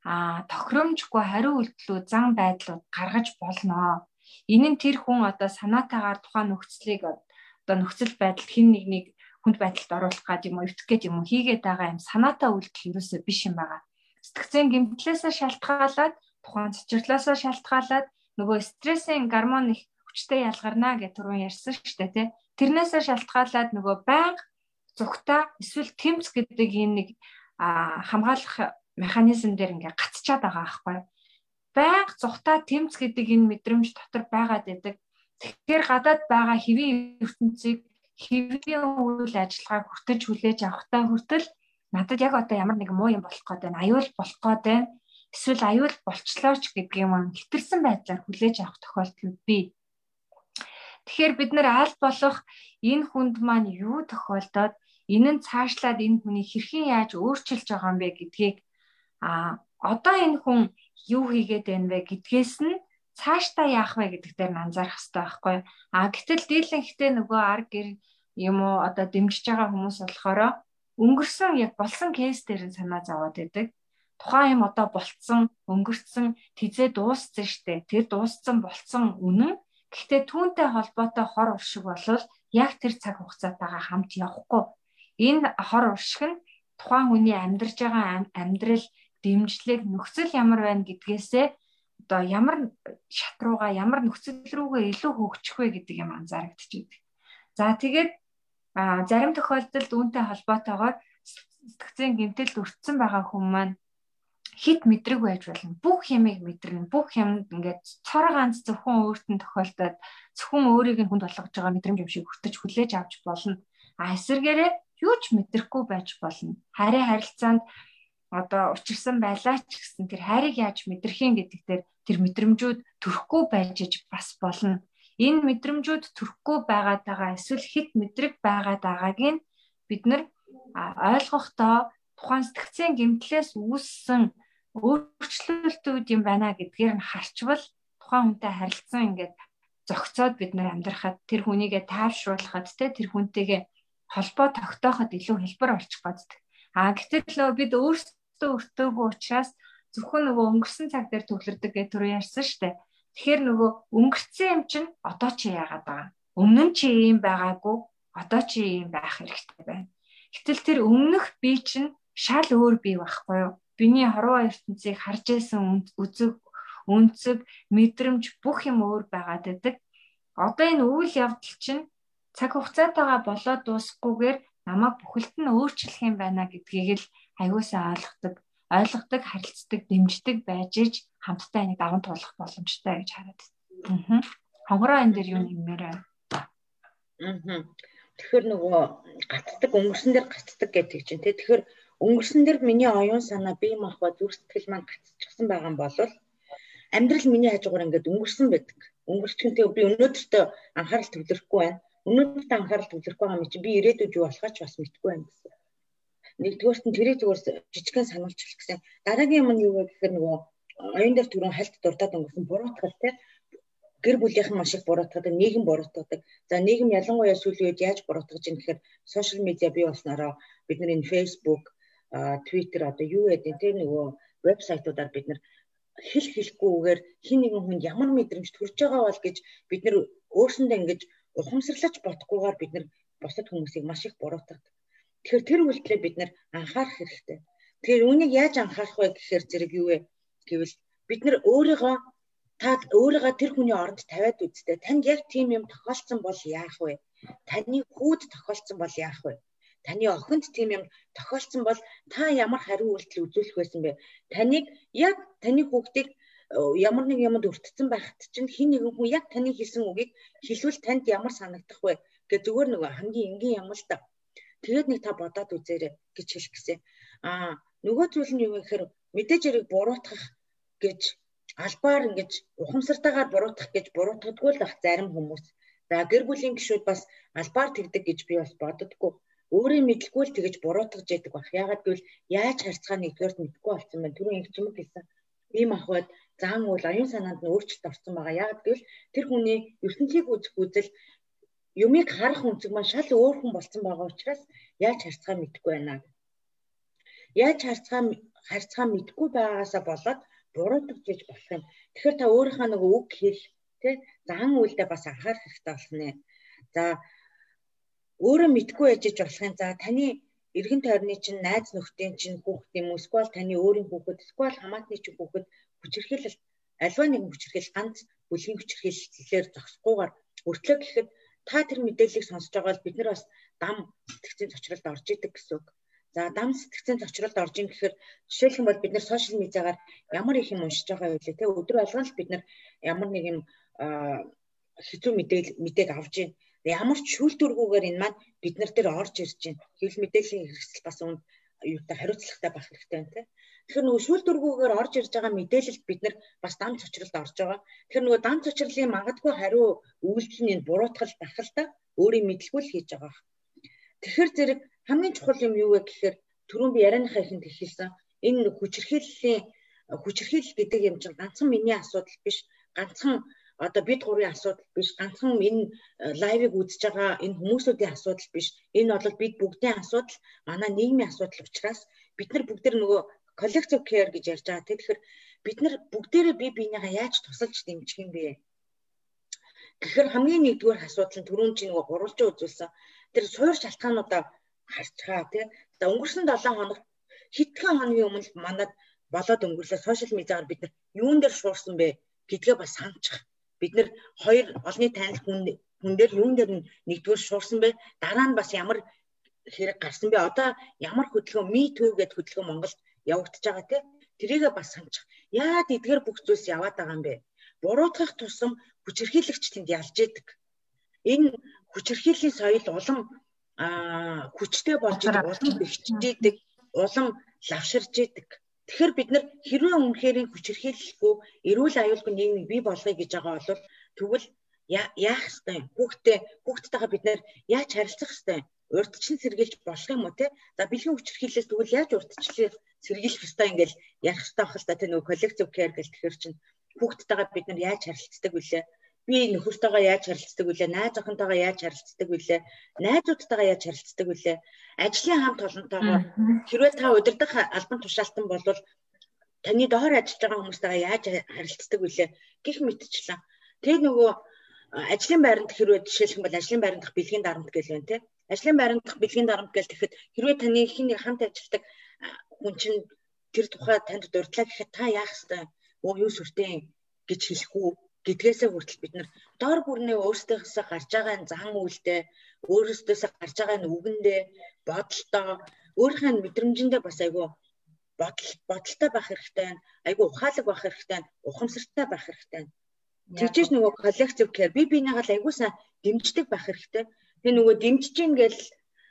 а тохиромжгүй хариу үйлдэлүүд зан байдлууд гаргаж болно. Энэ нь тэр хүн одоо санаатаагаар тухайн нөхцөлийг одоо нөхцөл байдал хин нэг нэг хүнд байдалд оруулах гад юм уу эвтэх гээд юм уу хийгээд байгаа юм санаатаа үйлдэл ерөөсөө биш юм байгаа. Сэтгцэн гэмтлээсээ шалтгаалаад тухайн цэцэрлээсээ шалтгаалаад нөгөө стрессийн гормон их хүчтэй ялгарна гэж түрүүн ярьсан шүү дээ тий. Тэрнээсээ шалтгаалаад нөгөө байнга зүгтаа эсвэл тэмц гэдэг энэ нэг хамгаалах механизм дээр ингээ гацчаад байгаа аахгүй. Байнга зүхтаа тэмц гэдэг энэ мэдрэмж дотор байгаад байдаг. Тэгэхээр гадаад байгаа хэвийн ертөнцийг хэвийн үйл ажиллагааг хүртэж хүлээж авахтаа хүртэл надад яг одоо ямар нэг муу юм болох гээд байна. Аюул болох гээд байна. Эсвэл аюул болчлооч гэдэг юм хэтэрсэн байдлаар хүлээж авах тохиолдол бий. Тэгэхээр бид нэр аль болох энэ хүнд маань юу тохиолдоод энэ нь цаашлаад энэ хүний хэрхэн яаж өөрчилж байгаа юм бэ гэдгийг а одоо энэ хүн юу хийгээд байна вэ гэдгээс нь цаашдаа яах вэ гэдэг дээр анзаарах хэрэгтэй байхгүй. А гэтэл дийлэнхтэй нөгөө арг гэр юм уу одоо дэмжиж байгаа хүмүүс болохоор өнгөрсөн яг болсон кейс дээр нь санаа зовоод байдаг. Тухайн юм одоо болцсон, өнгөрцөн, тизээ дууссан штэ. Тэр дууссан болцсон үнэн. Гэхдээ түүнтэй холбоотой хор уршиг болвол яг тэр цаг хугацаатайгаа хамт явахгүй. Энэ хор уршиг нь тухайн хүний амьдарж байгаа амьдрал дэмжлэг нөхцөл ямар байна гэдгээсээ одоо ямар шат руугаа ямар нөхцөл рүүгээ илүү хөгжих вэ гэдэг юм анзаарэгдчихэв. За тэгээд зарим тохиолдолд үүнтэй холбоотойгоор сэтгцийн гэмтэл өртсөн байгаа хүмүүс маань хит мэдрэг байж болно. Бүх юмыг мэдэрнэ. Бүх юмд ингээд цор ганц зөвхөн өөртөө тохиолдоод зөвхөн өөрийг нь хүнд болгож байгаа мэдрэмж юм шиг хүртэж хүлээж авч болно. А эсвэргээрээ юу ч мэдрэхгүй байж болно. Харин харилцаанд одоо учирсан байлаа ч гэсэн тэр хайрыг яаж мэдрэх юм гэдэг дээр тэр мэдрэмжүүд төрөхгүй байж бас болно. Энэ мэдрэмжүүд төрөхгүй байгаад байгаа эсвэл хит мэдрэг байгаад байгааг нь бид нар ойлгохдоо тухайн сэтгцийн гэмтлээс үүссэн өөрчлөлтүүд юм байна гэдгээр нь харчвал тухайн хүнтэй харилцсан ингээд зөгцөөд бид нар амьдрахад тэр хүнийгээ тайвшруулахад те тэр хүнтэйгээ холбоо тогтооход илүү хэлбэр олчих гаддаг. А гэтэл бид өөрсдөө өртөөгүй учраас зөвхөн нөгөө өнгөрсөн цаг дээр төвлөрдөг гэж түрүү ярьсан дээ. Тэгэхээр нөгөө өнгөрсөн юм чинь одоо чи яагаад байгаа? Өмнө нь чи ийм байгаагүй одоо чи ийм байх хэрэгтэй байна. Гэтэл тэр өмнөх би чинь шал өөр бий байхгүй юу? Биний хорвоо ертөнцийг харж байсан үзэг, өнцөг, мэдрэмж бүх юм өөр байгаад байдаг. Одоо энэ үйл явдал чинь цаг хугацаатайгаа болоод дуусахгүйгээр намайг бүхэлд нь өөрчлөх юм байна гэдгийг л аягуусаа ойлгодог, ойлгодог, харилцдаг, дэмждэг байж иж хамтдаа энийг даван туулах боломжтой гэж хараад байна. Аа. Хонгороо энэ дээр юу нэмээр байна? Аа. Тэгэхээр нөгөө гацдаг өнгөрсөн дээр гацдаг гэдэг чинь тий. Тэгэхээр өнгөрсөн дээр миний оюун санаа бие махбод зүрх сэтгэл маань гацчихсан байгаа юм бол амьдрал миний хажуугаар ингээд өнгөрсөн байдаг. Өнгөрчөнтэй би өнөөдөртөө анхаарал төвлөрөхгүй байна. Өнөөдөртөө анхаарал төвлөрөхгүй байгаа юм чи би ирээдүйд юу болохоо ч бас мэдэхгүй байна гэсэн. Нэгдүгээрт нь тэрийг зүгээр жижигхэн сануулчих гэсэн. Дараагийн юм нь юу вэ гэхээр нөгөө оюун дээр түрүүн хальт дуртаад өнгөрсөн буруутгал тий гэр бүлийнхэн маш их буруутгадаг, нийгэм буруутгадаг. За нийгэм ялангуяа сүүлийн үед яаж буруутгаж ийн гэхээр сошиал медиа бий болсноороо бид нар энэ Facebook, Twitter одоо юу гэдэг тэр нөгөө вебсайтуудаар бид нар хэл хэлэхгүйгээр хин нэгэн хүнд ямар мэдрэмж төрж байгаа бол гэж бид нар өөрсөндөө ингэж ухамсарлаж бодохгүйгээр бид нар бусад хүмүүсийг маш их буруутгадаг. Тэгэхээр тэр үйлдэлээ бид нар анхаарах хэрэгтэй. Тэгэхээр үүнийг яаж анхаарах вэ гэхээр зэрэг юу вэ гэвэл бид нар өөрийгөө та өөрийгөө тэр хүний оронд тавиад үзтээ. Танд яг тийм юм тохиолдсон бол яах вэ? Таны хүүд тохиолдсон бол яах вэ? Таны охинд тийм юм тохиолдсон бол та ямар хариу үйлдэл үзүүлэх байсан бэ? Таныг яг таны хүүхдийг ямар нэг юмд өртсөн байхад чинь хин нэгэн хүн яг таны хэлсэн үгийг хэлвэл танд ямар санагдах вэ? Гэ зүгээр нөгөө хамгийн энгийн юм л та. Тэгээд нэг та бодоод үзээрэй гэж хэлэх гэсэн. Аа нөгөө зүйл нь юу вэ гэхээр мэдээж хэрэг буруутгах гэж албаар ингэж ухамсартайгаар буруутгах гэж буруутгадгүй л бах зарим хүмүүс. За гэр бүлийн гишүүд бас албаар тэгдэг гэж би бас боддоггүй. Өөрөө мэдлгүй л тэгэж буруутгаж яадаг бах. Ягаад гэвэл яаж харьцаа нэгдүгээрт мэдгүй болсон байна. Түрүүн их чимэг хэлсэн. Ийм ахвад зан уул оюун санаанд нь өөрчлөлт орсон байгаа. Ягаад гэвэл тэр хүний ертөнцийг үзэх үзэл юмыг харах өнцөг маань шал өөр хүн болсон байгаа учраас яаж харьцаа мэдгүй байна. Яаж харьцаа харьцаа мэдгүй байгаагаасаа болоод буруутгах гэж болох юм. Тэгэхээр та өөрийнхөө нэг үг хэл тий зан үйлдээ бас анхаарах хэрэгтэй болно. За өөрөө мэдгүй яжиж болох юм. За таны эргэн тойрны чинь найз нөхдийн чинь хүүхд юм уу? Эсвэл таны өөрийн хүүхэд, эсвэл хамаатны чинь хүүхэд хүчирхийлэл альва нэгэн хүчирхийлэл ганц бүлгийн хүчирхийллээр зогсохгүйгээр өртлөө гэхэд та тэр мэдээллийг сонсож байгаа бол бид нар бас дам сэтгцийн зочролд орж идэг гэсэн үг. За дам сэтгцийн зочролд орж ин гэхээр жишээлх юм бол бид нэр сошиал медиагаар ямар их юм уншиж байгаа вэ те өдөр болгон л бид нар ямар нэг юм хэцүү мэдээл мэдээг авж ийн ямар ч шүүлтүргүүгээр энэ маань бид нар дээр орж ирж байна. Хэвлэл мэдээллийн хэрэгсэл бас үүнд юутай хариуцлагатай байх хэрэгтэй байна те. Тэгэхээр нөгөө шүүлтүргүүгээр орж ирж байгаа мэдээлэлд бид нар бас дам цочролд орж байгаа. Тэгэхээр нөгөө дам цочрлын магадгүй хариу үйлдэл нь энэ буруутгал байх л та өөрийн мэдлгүй л хийж байгаа. Тэгэхээр зэрэг хамгийн чухал юм юу вэ гэхээр түрүүн би ярианыхаа ихэнд хэлсэн энэ хүчирхийллийн хүчирхийлэл гэдэг юм чинь ганцхан миний асуудал биш ганцхан одоо бид гурийн асуудал биш. Ганцхан энэ э, лайвыг үзэж байгаа энэ хүмүүсүүдийн асуудал биш. Энэ бол бид бүгдийн асуудал манай нийгмийн асуудал учраас бид нар бүгд нөгөө collective care гэж ярьж байгаа. Тэгэхээр бид нар бүгдээрээ бие биенийгээ яаж тусалж дэмжих юм бэ? Гэхээр хамгийн нэгдүгээр асуудал нь түрүүн чинь нөгөө гурвалжин үзүүлсэн. Тэр суур шалтгаануудаа харцгаа тий. За өнгөрсөн 7 хоног хэдхэн хоногийн өмнө манад болоод өнгөрлөө? Сошиал медиагаар бид нар юун дээр шуурсан бэ? гэдгээ бас санацчих. Бид нар хоёр олонний танил хүн хүн дээр юун дээр нэгдүгээр шуурсан бэ? Дараа нь бас ямар хэрэг гарсан бэ? Одоо ямар хөдөлгөөн Me Too гэдэг хөдөлгөөн Монголд явагдаж байгаа тий. Тэрийгээ бас санацчих. Яагаад эдгээр бүх зүйлс яваад байгаа юм бэ? Буруутгах тусам хүчирхийлэгчтэнд ялж идэг. Энэ хүчирхийллийн соёл улам хүчтэй болж идэг улам бэхжижийдэг улам лавширж идэг тэгэхээр бид нар хэрвээ үнэхээр хүчирхийлэлгүй эрүүл аюулгүй нийгмийг бий болгоё гэж байгаа бол тэгвэл яах ёстой? Хүүхдээ хүүхдтэйгээ бид нар яаж харилцах ёстой? Урдчлан сэргийлж болох юм уу те? За бэлгийн хүчирхийлэлээс тэгвэл яаж урдчлан сэргийлэх ёстой ингээл ярих ёстой байх та тэ нөгөө коллектив кэр гэл тэгэхээр чинь хүүхдтэйгээ бид нар яаж харилцдаг вүлээ би нөхөртөөгөө яаж харилцдаг вүлээ, найз охинтойгоо яаж харилцдаг вүлээ, найзуудтайгаа яаж харилцдаг вүлээ, ажлын хамт олонтойгоо хэрвээ та удирдах албан тушаалтан болвол таны доор ажиллаж байгаа хүмүүстэйгээ яаж харилцдаг вүлээ гих мэтчлээ. Тэгээ нөгөө ажлын байранд хэрвээ жишээлх юм бол ажлын байранд дах бэлгийн дарамт гэл байна те. Ажлын байранд дах бэлгийн дарамт гэл тэгэхэд хэрвээ таны нэг хамт ажилладаг хүн чинь тэр тухай танд дурдлаа гэхэд та яах ёстой? Оо юу сүртэй гэж хэлэх үү? Гэдгээсээ хүртэл бид нар доор бүрнээ өөрсдөөсөө гарч байгаа зан үйлдээ өөрсдөөсөө гарч байгаа үгэндээ бодолтоо өөрийнхөө мэдрэмжэндээ бас айгүй бодол бодолтой байх хэрэгтэй. Айгүй ухаалаг байх хэрэгтэй. Ухамсартай байх хэрэгтэй байна. Тэгжээж нөгөө коллектив care би бинийгаа л айгүй сайн дэмждэг байх хэрэгтэй. Тэгээ нөгөө дэмжиж гин гэл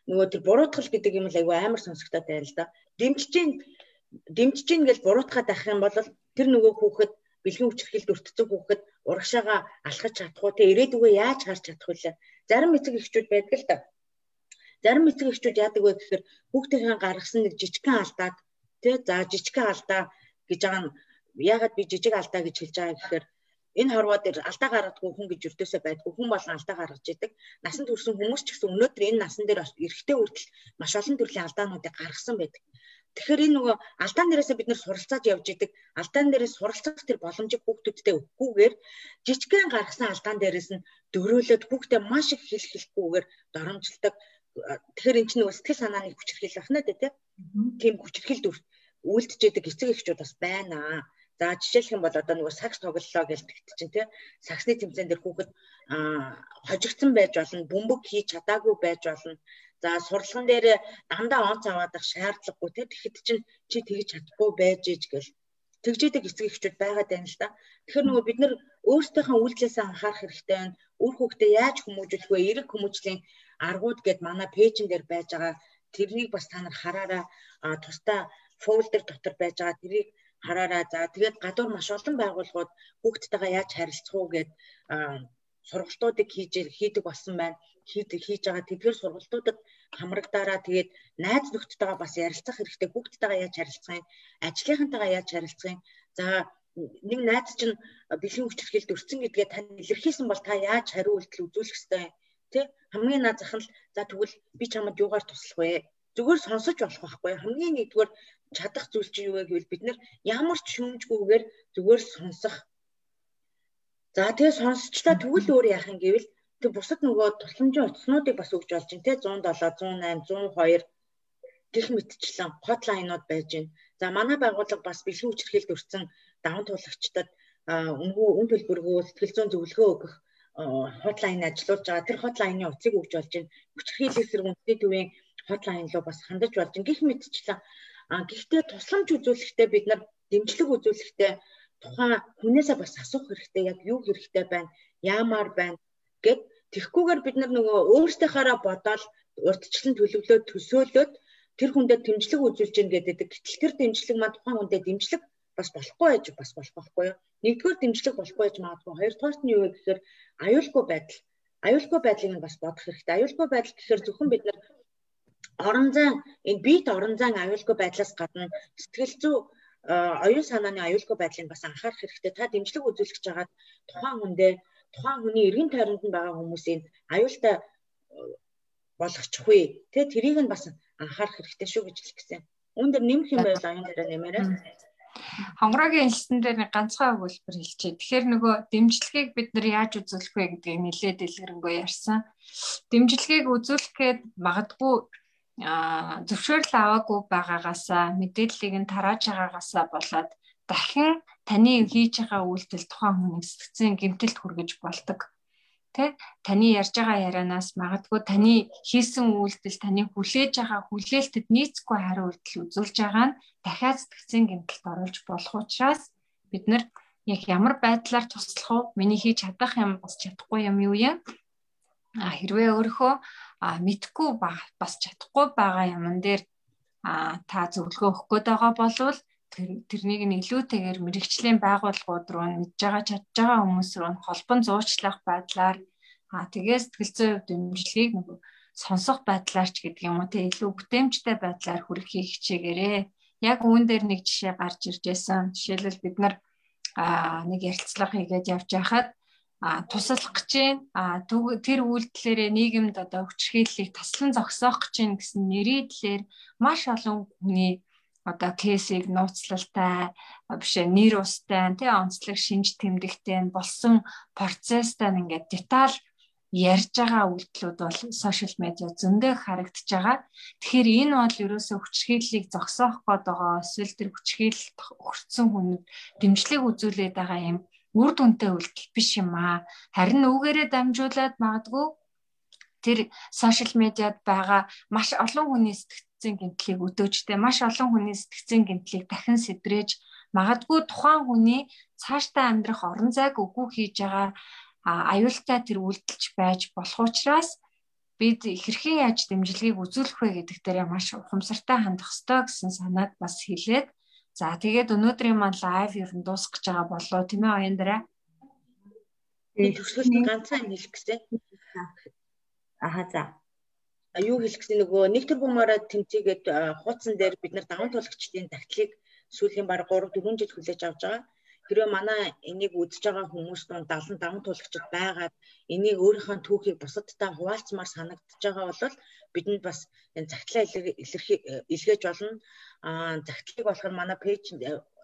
нөгөө тэр буруутгал гэдэг юм л айгүй амар сонсогдоод байна л да. Дэмжиж гин дэмжиж гин гэл буруутгаад авах юм бол тэр нөгөө хүүхэд бэлгийн хүчрхийлд өртцөг хүүхэд урагшаага алхаж чадахгүй те ирээдүгөө яаж харж чадах вэ? Зарим эцэг эхчүүд байдаг л да. Зарим эцэг эхчүүд яадаг вэ гэхээр хүүхдийн гаргасан нэг жижигхэн алдаад те за жижигхэн алдаа гэж байгаа нь ягаад би жижиг алдаа гэж хэлж байгаа гэхээр энэ хорвоо дээр алдаа гаргадгүй хүн гэж өртөөсөө байдгүй хүн болон алдаа гаргаж идэг. Насанд хүрсэн хүмүүс ч гэсэн өнөөдөр энэ насан дээр эрэгтэй хүртэл маш олон төрлийн алдаануудыг гаргасан байдаг. Тэгэхээр энэ нөгөө алдаан дээрээсээ бид нэр суралцаад явж идэг. Алдаан дээрээс суралцах тэр боломжийг хүүхдүүдтэй өгөхгүйгээр жижигхэн гаргасан алдаан дээрээс нь дөрөөлөд хүүхдээ маш их хэл хэлэхгүйгээр доромжилдог. Тэгэхээр эн чинь нөгөө сэтгэл санааны хүчирхийл байна дээ тийм хүчирхийлд үйлдэж идэг эцэг эхчүүд бас байна аа. За жишээлх юм бол одоо нөгөө сакс тоглолоо гэлтэгт чинь тий саксны тэмцээн дээр хүүхэд хожигдсан байж болно, бөмбөг хийж чадаагүй байж болно. За сурлаган дээр дандаа онц аваадах шаардлагагүй тий тэгэхэд чинь чи тэгж чадахгүй байж иж гэл тэгжээдэг эцэг эхчүүд байгаад байна л да. Тэгэхээр нөгөө бид нар өөрсдийнхөө үйлдэлээс анхаарах хэрэгтэй байна. Үр хүүхдээ яаж хүмүүжүүлэх вэ? Эрэг хүмүүжлийн аргууд гэд манай пэйжн дээр байж байгаа. Тэрнийг бас та нар хараараа тусдаа фолдер дотор байж байгаа. Тэрийг хараараа за тэгээд гадуур маш олон байгууллагууд хүүхдтэйгээ яаж харилцах уу гэд сургалтуудыг хийж хийдэг болсон байна. Хийдэг хийж байгаа тэдгээр сургалтуудад хамрагдаараа тэгээд найз нөхдөдтэйгээ бас ярилцах хэрэгтэй. Хүүхдтэйгээ яаж харилцах юм? Ажлынхантайгаа яаж харилцах юм? За нэг найз чинь бэлгийн хүчирхийлд өрцөн гэдгээ тань илэрхийлсэн бол та яаж хариу үйлдэл үзүүлэх ёстой? Тэ хамгийн наад зах нь за тэгвэл би чамд юугаар туслах вэ? Зүгээр сонсож болох байхгүй. Хамгийн нэгдүгээр чадах зүйл чинь юу вэ гэвэл бид нар ямар ч шүүмжгүйгээр зүгээр сонсох. За тэгээ сонсчдаа тэгвэл өөр яах юм гэвэл тэг бусад нөгөө тусламжийн утаснуудыг бас өгж болж байна те 107 108 102 гих мэтчлэн хотлайнууд байж байна. За манай байгууллага бас бэлгийн хүчирхийлд өрсөн даван туулагчдад өнгөө үн төлбөргөө сэтгэл зүйн зөвлөгөө өгөх хотлайн ажиллуулж байгаа. Тэр хотлайны утсыг өгж болж байна. Хүчирхийлэл зэрэг үндэсний төвийн хотлайн руу бас хандаж болж байна. Гих мэтчлэн гэхдээ тусламж үзүүлэхдээ бид нар дэмжлэг үзүүлэхдээ тухайн хүнээсээ бас асуух хэрэгтэй яг юу хэрэгтэй байна, яамаар байна гэд тэгхгүйгээр бид нар нөгөө өөрсдийнхаараа бодоод урдчлан төлөвлөөд төсөөлөөд тэр хүндэд дэмжлэг үзүүлж гин гэдэг. Гэтэл тэр дэмжлэг маань тухайн хүндэд дэмжлэг бас болохгүй байж бас болох байхгүй юу? Нэгдүгээр дэмжлэг болохгүй байж магадгүй. Хоёрдугаарт нь юу вэ гэхээр аюулгүй байдал. Аюулгүй байдлыг нь бас бодох хэрэгтэй. Аюулгүй байдал гэхээр зөвхөн бид нар орон зайн энэ биет орон зайн аюулгүй байдлаас гадна сэтгэл зүй оюун санааны аюулгүй байдлыг бас анхаарах хэрэгтэй. Та дэмжлэг үзүүлэх гэж хагаад тухайн хүндээ тухайн хүний эргэн тойронд нь байгаа хүмүүсийн аюултай болгочихгүй. Тэ тэрийг нь бас анхаарах хэрэгтэй шүү гэж хэлэх гэсэн. Үүн дээр нэмэх юм байвал аюун дээр нэмээрэй. Хонгорогийн институт дээр нэг ганцхан өгүүлбэр хэлчихэ. Тэгэхээр нөгөө дэмжлэгийг бид нар яаж үзүүлэх вэ гэдгийг нэлээд дэлгэрэнгүй ярьсан. Дэмжлэгийг үзүүлэхэд магадгүй зөвшөөрөл аваагүй байгаагаасаа мэдээллийг нь тарааж байгаагаасаа болоод дахин таны хийж байгаа үйлдэл тухайн хүний сэтгцэн гэмтэлд хүргэж болдог. Тэ таны ярьж байгаа ярианаас магадгүй таны хийсэн үйлдэл таны хүлээж байгаа хүлээлтэд нийцгүй хариу үйлдэл үзүүлж байгаа нь дахиад сэтгцэн гэмтэлд оруулж болох учраас бид нар яг ямар байдлаар туслах вэ? Миний хийж чадах юм бас чадахгүй юм юу юм? А хэрвээ өөрийнхөө мэдхгүй бас чадахгүй байгаа юмн дээр та зөвлөгөө өгөх гээд байгаа болвол тэрнийг нь илүүтэйгээр мэрэгчлийн байгууллагууд руу мэдж байгаа чадж байгаа хүмүүс рүү холбон зуучлах байдлаар аа тэгээ сэтгэл зүйн хувьд дэмжлэгийг нөгөө сонсох байдлаар ч гэдэг юм уу? Те илүү бүтээмжтэй байдлаар хүргэхийг хичээгээрээ. Яг үүн дээр нэг жишээ гарч ирж байсан жишээлбэл бид нар аа нэг ярилцлага хийгээд явж байхад тусалах гэж байна. Тэр үйлдэлээрээ нийгэмд одоо хүчрхийллийг таслан зогсоох гэж байна гэсэн нэрийдлэр маш олон хүний одоо кейсийг нууцлалтай бишээ нэр устай тий онцлог шинж тэмдэгтэй болсон процесстай ингээд деталь ярьж байгаа үйлдэлүүд бол сошиал медиа зөндөө харагдаж байгаа. Тэгэхээр энэ бол ерөөсөө хүчрхийллийг зогсоох гээд байгаа эсвэл тэр хүчрхийлэлт өгсөн хүнд дэмжлэг үзүүлээд байгаа юм үр дүнтэй үйлдэл биш юм аа. Харин үүгээрээ дамжуулаад магадгүй тэр сошиал медиад байгаа маш олон хүний сэтгцийн гэмтлийг өдөөжтэй маш олон хүний сэтгцийн гэмтлийг дахин сэдрээж магадгүй тухайн хүний цаашдаа амьдрах орон зайг үгүй хийж байгаа аюултай тэр үйлдэлж байж болох учраас бид хэрхэн яаж дэмжлэгийг үзүүлэх вэ гэдэг дээр маш ухамсартай хандах ёстой гэсэн санааг бас хэлээд за тэгээд өнөөдрийн маань лайв ер нь дуусгах гэж байгаа болоо тийм ээ оян дараа. Тэгээд төгсгөлний ганцхан хэлэх гэсэн. Аха за. Юу хэлэх гэсэн нөгөө нэг тэрбумаараа тэмцээгээд хуудсан дээр бид нар даван туулагчдын тагтлыг сүүлийн баг 3 4 жил хүлээж авч байгаа. Хэрвээ манай энийг үзэж байгаа хүмүүс донд 75 туулагчид байгаад энийг өөрийнхөө түүхийг бусадтай хуваалцмаар санагдаж байгаа бол бидэнд бас энэ загтлаа илгээж болно. Аа загтлыг болохоор манай пэйж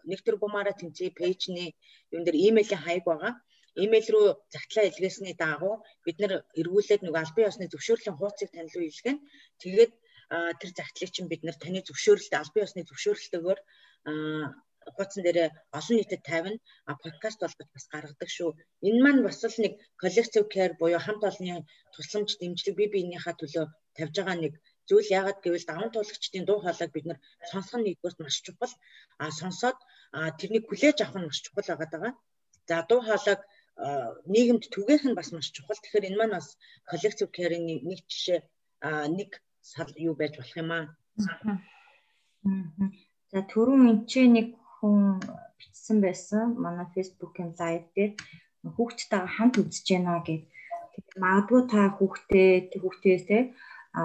нэг төр бумаараа тэмцээ пэйжний юм дээр имэйлийн хаяг байгаа. Имэйл рүү загтлаа илгээсний дагуу бид нэр эргүүлээд нөгөө албан ёсны зөвшөөрлийн хуудсыг тань руу илгэн. Тэгээд тэр загтлыг чинь бид нэр таны зөвшөөрөлт албан ёсны зөвшөөрөлтөөр хуудсан дээр олон нийтэд тавина. А подкаст болгож бас гаргадаг шүү. Энэ маань бас л нэг collective care буюу хамт олонны тусламж дэмжлэг бие биенийхээ төлөө тавьж байгаа нэг зүйл яагаад гэвэл даван туулагчдын дуу хоолойг бид нэр сонсох нь нэгдүгээр маш чухал. А сонсоод тэрнийг хүлээж авах нь маш чухал байгаа. За дуу хоолойг нийгэмд түгээх нь бас маш чухал. Тэгэхээр энэ маань бас collective care-ийн нэг жишээ нэг юу байж болох юм аа. За түрүүн энэ ч нэг хүн бичсэн байсан манай фэйсбүүкийн лайв дээр хүүхдтэйгээ хамт үзэж байна гэд. Магадгүй та хүүхдээ хүүхдээс те а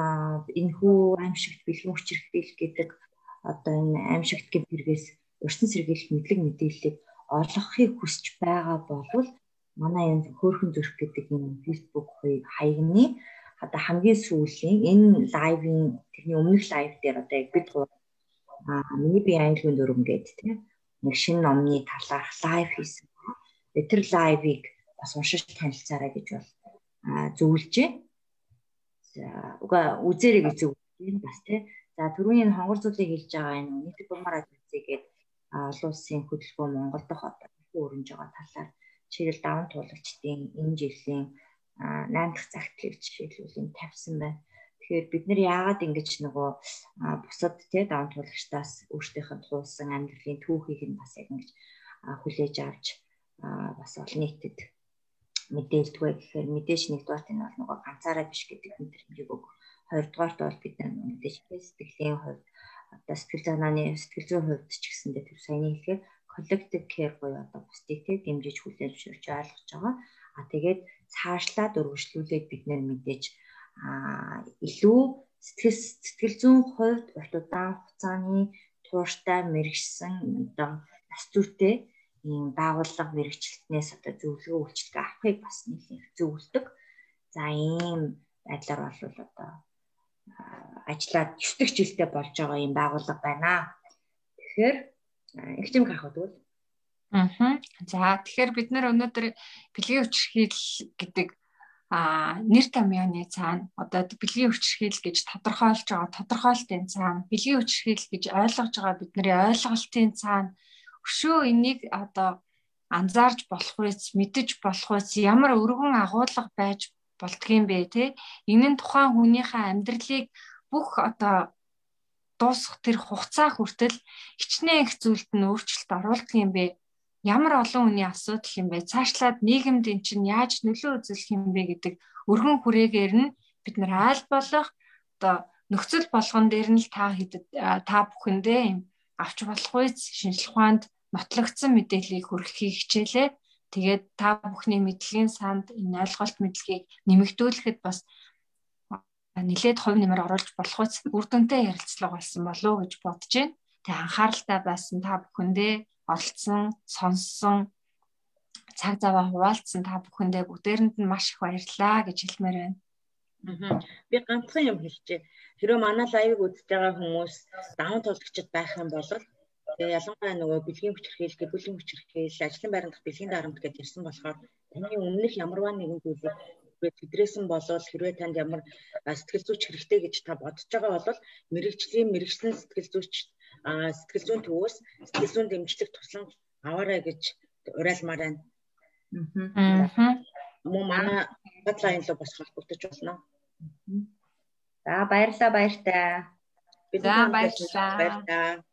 энэ хүү аимшигт бэлгийн хүчирхийл гэдэг одоо энэ аимшигт гэм хэрэгээс урьдчилан сэргийлэх мэдлэг мэдээллийг олгохыг хүсэж байгаа бол манай энэ хөөрхөн зүрх гэдэг энэ фэйсбүүк хаягны одоо хамгийн сүүлийн энэ лайвын тэрний өмнөх лайв дээр одоо яг бид а миний би английн дүрм гээд тийм нэг шинэ номны талаарх лайв хийсэн. Тэр лайвыг бас уншиж танилцаарай гэж бол зөвлөжээ. За уга үзээрэй гэж зөвлөж бас тий. За түрүүний хонгор зүйлийг хэлж байгаа энэ нийт бумараа зүйлгээд олон улсын хөдөлгөөн Монгол дахь одоо өрнж байгаа талаар чирэл даван туулагчдын энэ жилийн 8 дахь загтлыг жишээлбэл тавьсан байна. Тэгэхээр бид нар яагаад ингэж нөгөө бусад тий даун туулагчдаас өөртөөх нь туулсан амьдралын түүхийг нь бас яг ингэж хүлээж авч бас олон нийтэд мэдээлдэггүй гэхээр мэдээж нэгдүгээр нь бол нөгөө ганцаараа биш гэдэг мэдрэмжийг өг. Хоёрдугаарт бол бид нар мэдээж сэтгэлийн хувьд одоо сэтгэл санааны сэтгэл зүйн хувьд ч гэсэндээ тэр саяны хэлгээр collective care буюу одоо бусдыг тий дэмжиж хүлээж зөвшөөрч ойлгож байгаа. А тэгээд цаашлаад өргөжлүүлээд бид нэр мэдээж илүү сэтгэл сэтгэл зүйн хувьд урт удаан хугацааны тууштай мэрэгсэн одоо нас зүйтэй ийм байгууллага мэрэгчлэтнээс одоо зөвлөгөө үйлчлэг авахыг бас нэлээд зөвлөдөг. За ийм байдлаар бол одоо ажиллаад 9 дэх жилдээ болж байгаа ийм байгууллага байна. Тэгэхээр юм хахад бол Аа. За тэгэхээр бид нар өнөөдөр бэлгийн хүчирхийл гэдэг а нэр томьёоны цаана одоо бэлгийн хүчирхийл гэж тодорхойлж байгаа тодорхойлтын цаана бэлгийн хүчирхийл гэж ойлгож байгаа бидний ойлголтын цаана. Өшөө энийг одоо анзаарч болох үеч мэдэж болох үеч ямар өргөн агуулга байж болдгийм бэ те? Энэ нь тухайн хүнийхээ амьдралыг бүх одоо дуусах тэр хугацаа хүртэл хичнээн их зүйлд нь өөрчлөлт оруулах юм бэ ямар олон хүний асуудал юм бэ? Цаашлаад нийгэмд эн чинь яаж нөлөө үзүүлэх юм бэ гэдэг өргөн хүрээгээр нь бид нар айл болох одоо нөхцөл болгон дээр нь л та хэдэд та бүхэндээ юм авч болох үеч шинжлэх ухаанд нотлогдсон мэдээллийг хүргэхийг хичээлээ. Тэгээд та бүхний мэдлэгийн санд энэ ойлголт мэдлэгийг нэмэгдүүлэхэд бас нэлээд хувь нэмэр оруулж болох үс үр дүнтэй ярилцлага болсон болов гэж бодож байна. Тэгээ анхааралтай байсан та бүхэндээ олцсон, сонссон цаг заваа хуваалцсан та бүхэндээ бүгдээрэнд нь маш их баярлалаа гэж хэлмээр байна. Би ганцхан юм хэлчихэ. Хэрэв манай лайвыг үзэж байгаа хүмүүс даван туулагчид байх юм бол тэгээ ялангуяа нөгөө бэлгийн хүчирхийл, гэр бүлийн хүчирхийл, ажлын байранд дах бэлгийн дарамт гэдээ ирсэн болохоор таны өмнөх ямарваа нэгэн зүйлийг тэдрээс нь болол хэрвээ танд ямар сэтгэл зүйч хэрэгтэй гэж та бодож байгаа бол мэрэгжлийн мэрэгчлэн сэтгэл зүйч сэтгэл зүйн төвөөс сэтгэл зүйн дэмжлэг тусламж аваарай гэж уриалмаар байна. Аа. Мөн манай бодлоо руу бас холбогдож болно. За баярлалаа баяртай. За баярлалаа. Баярлалаа.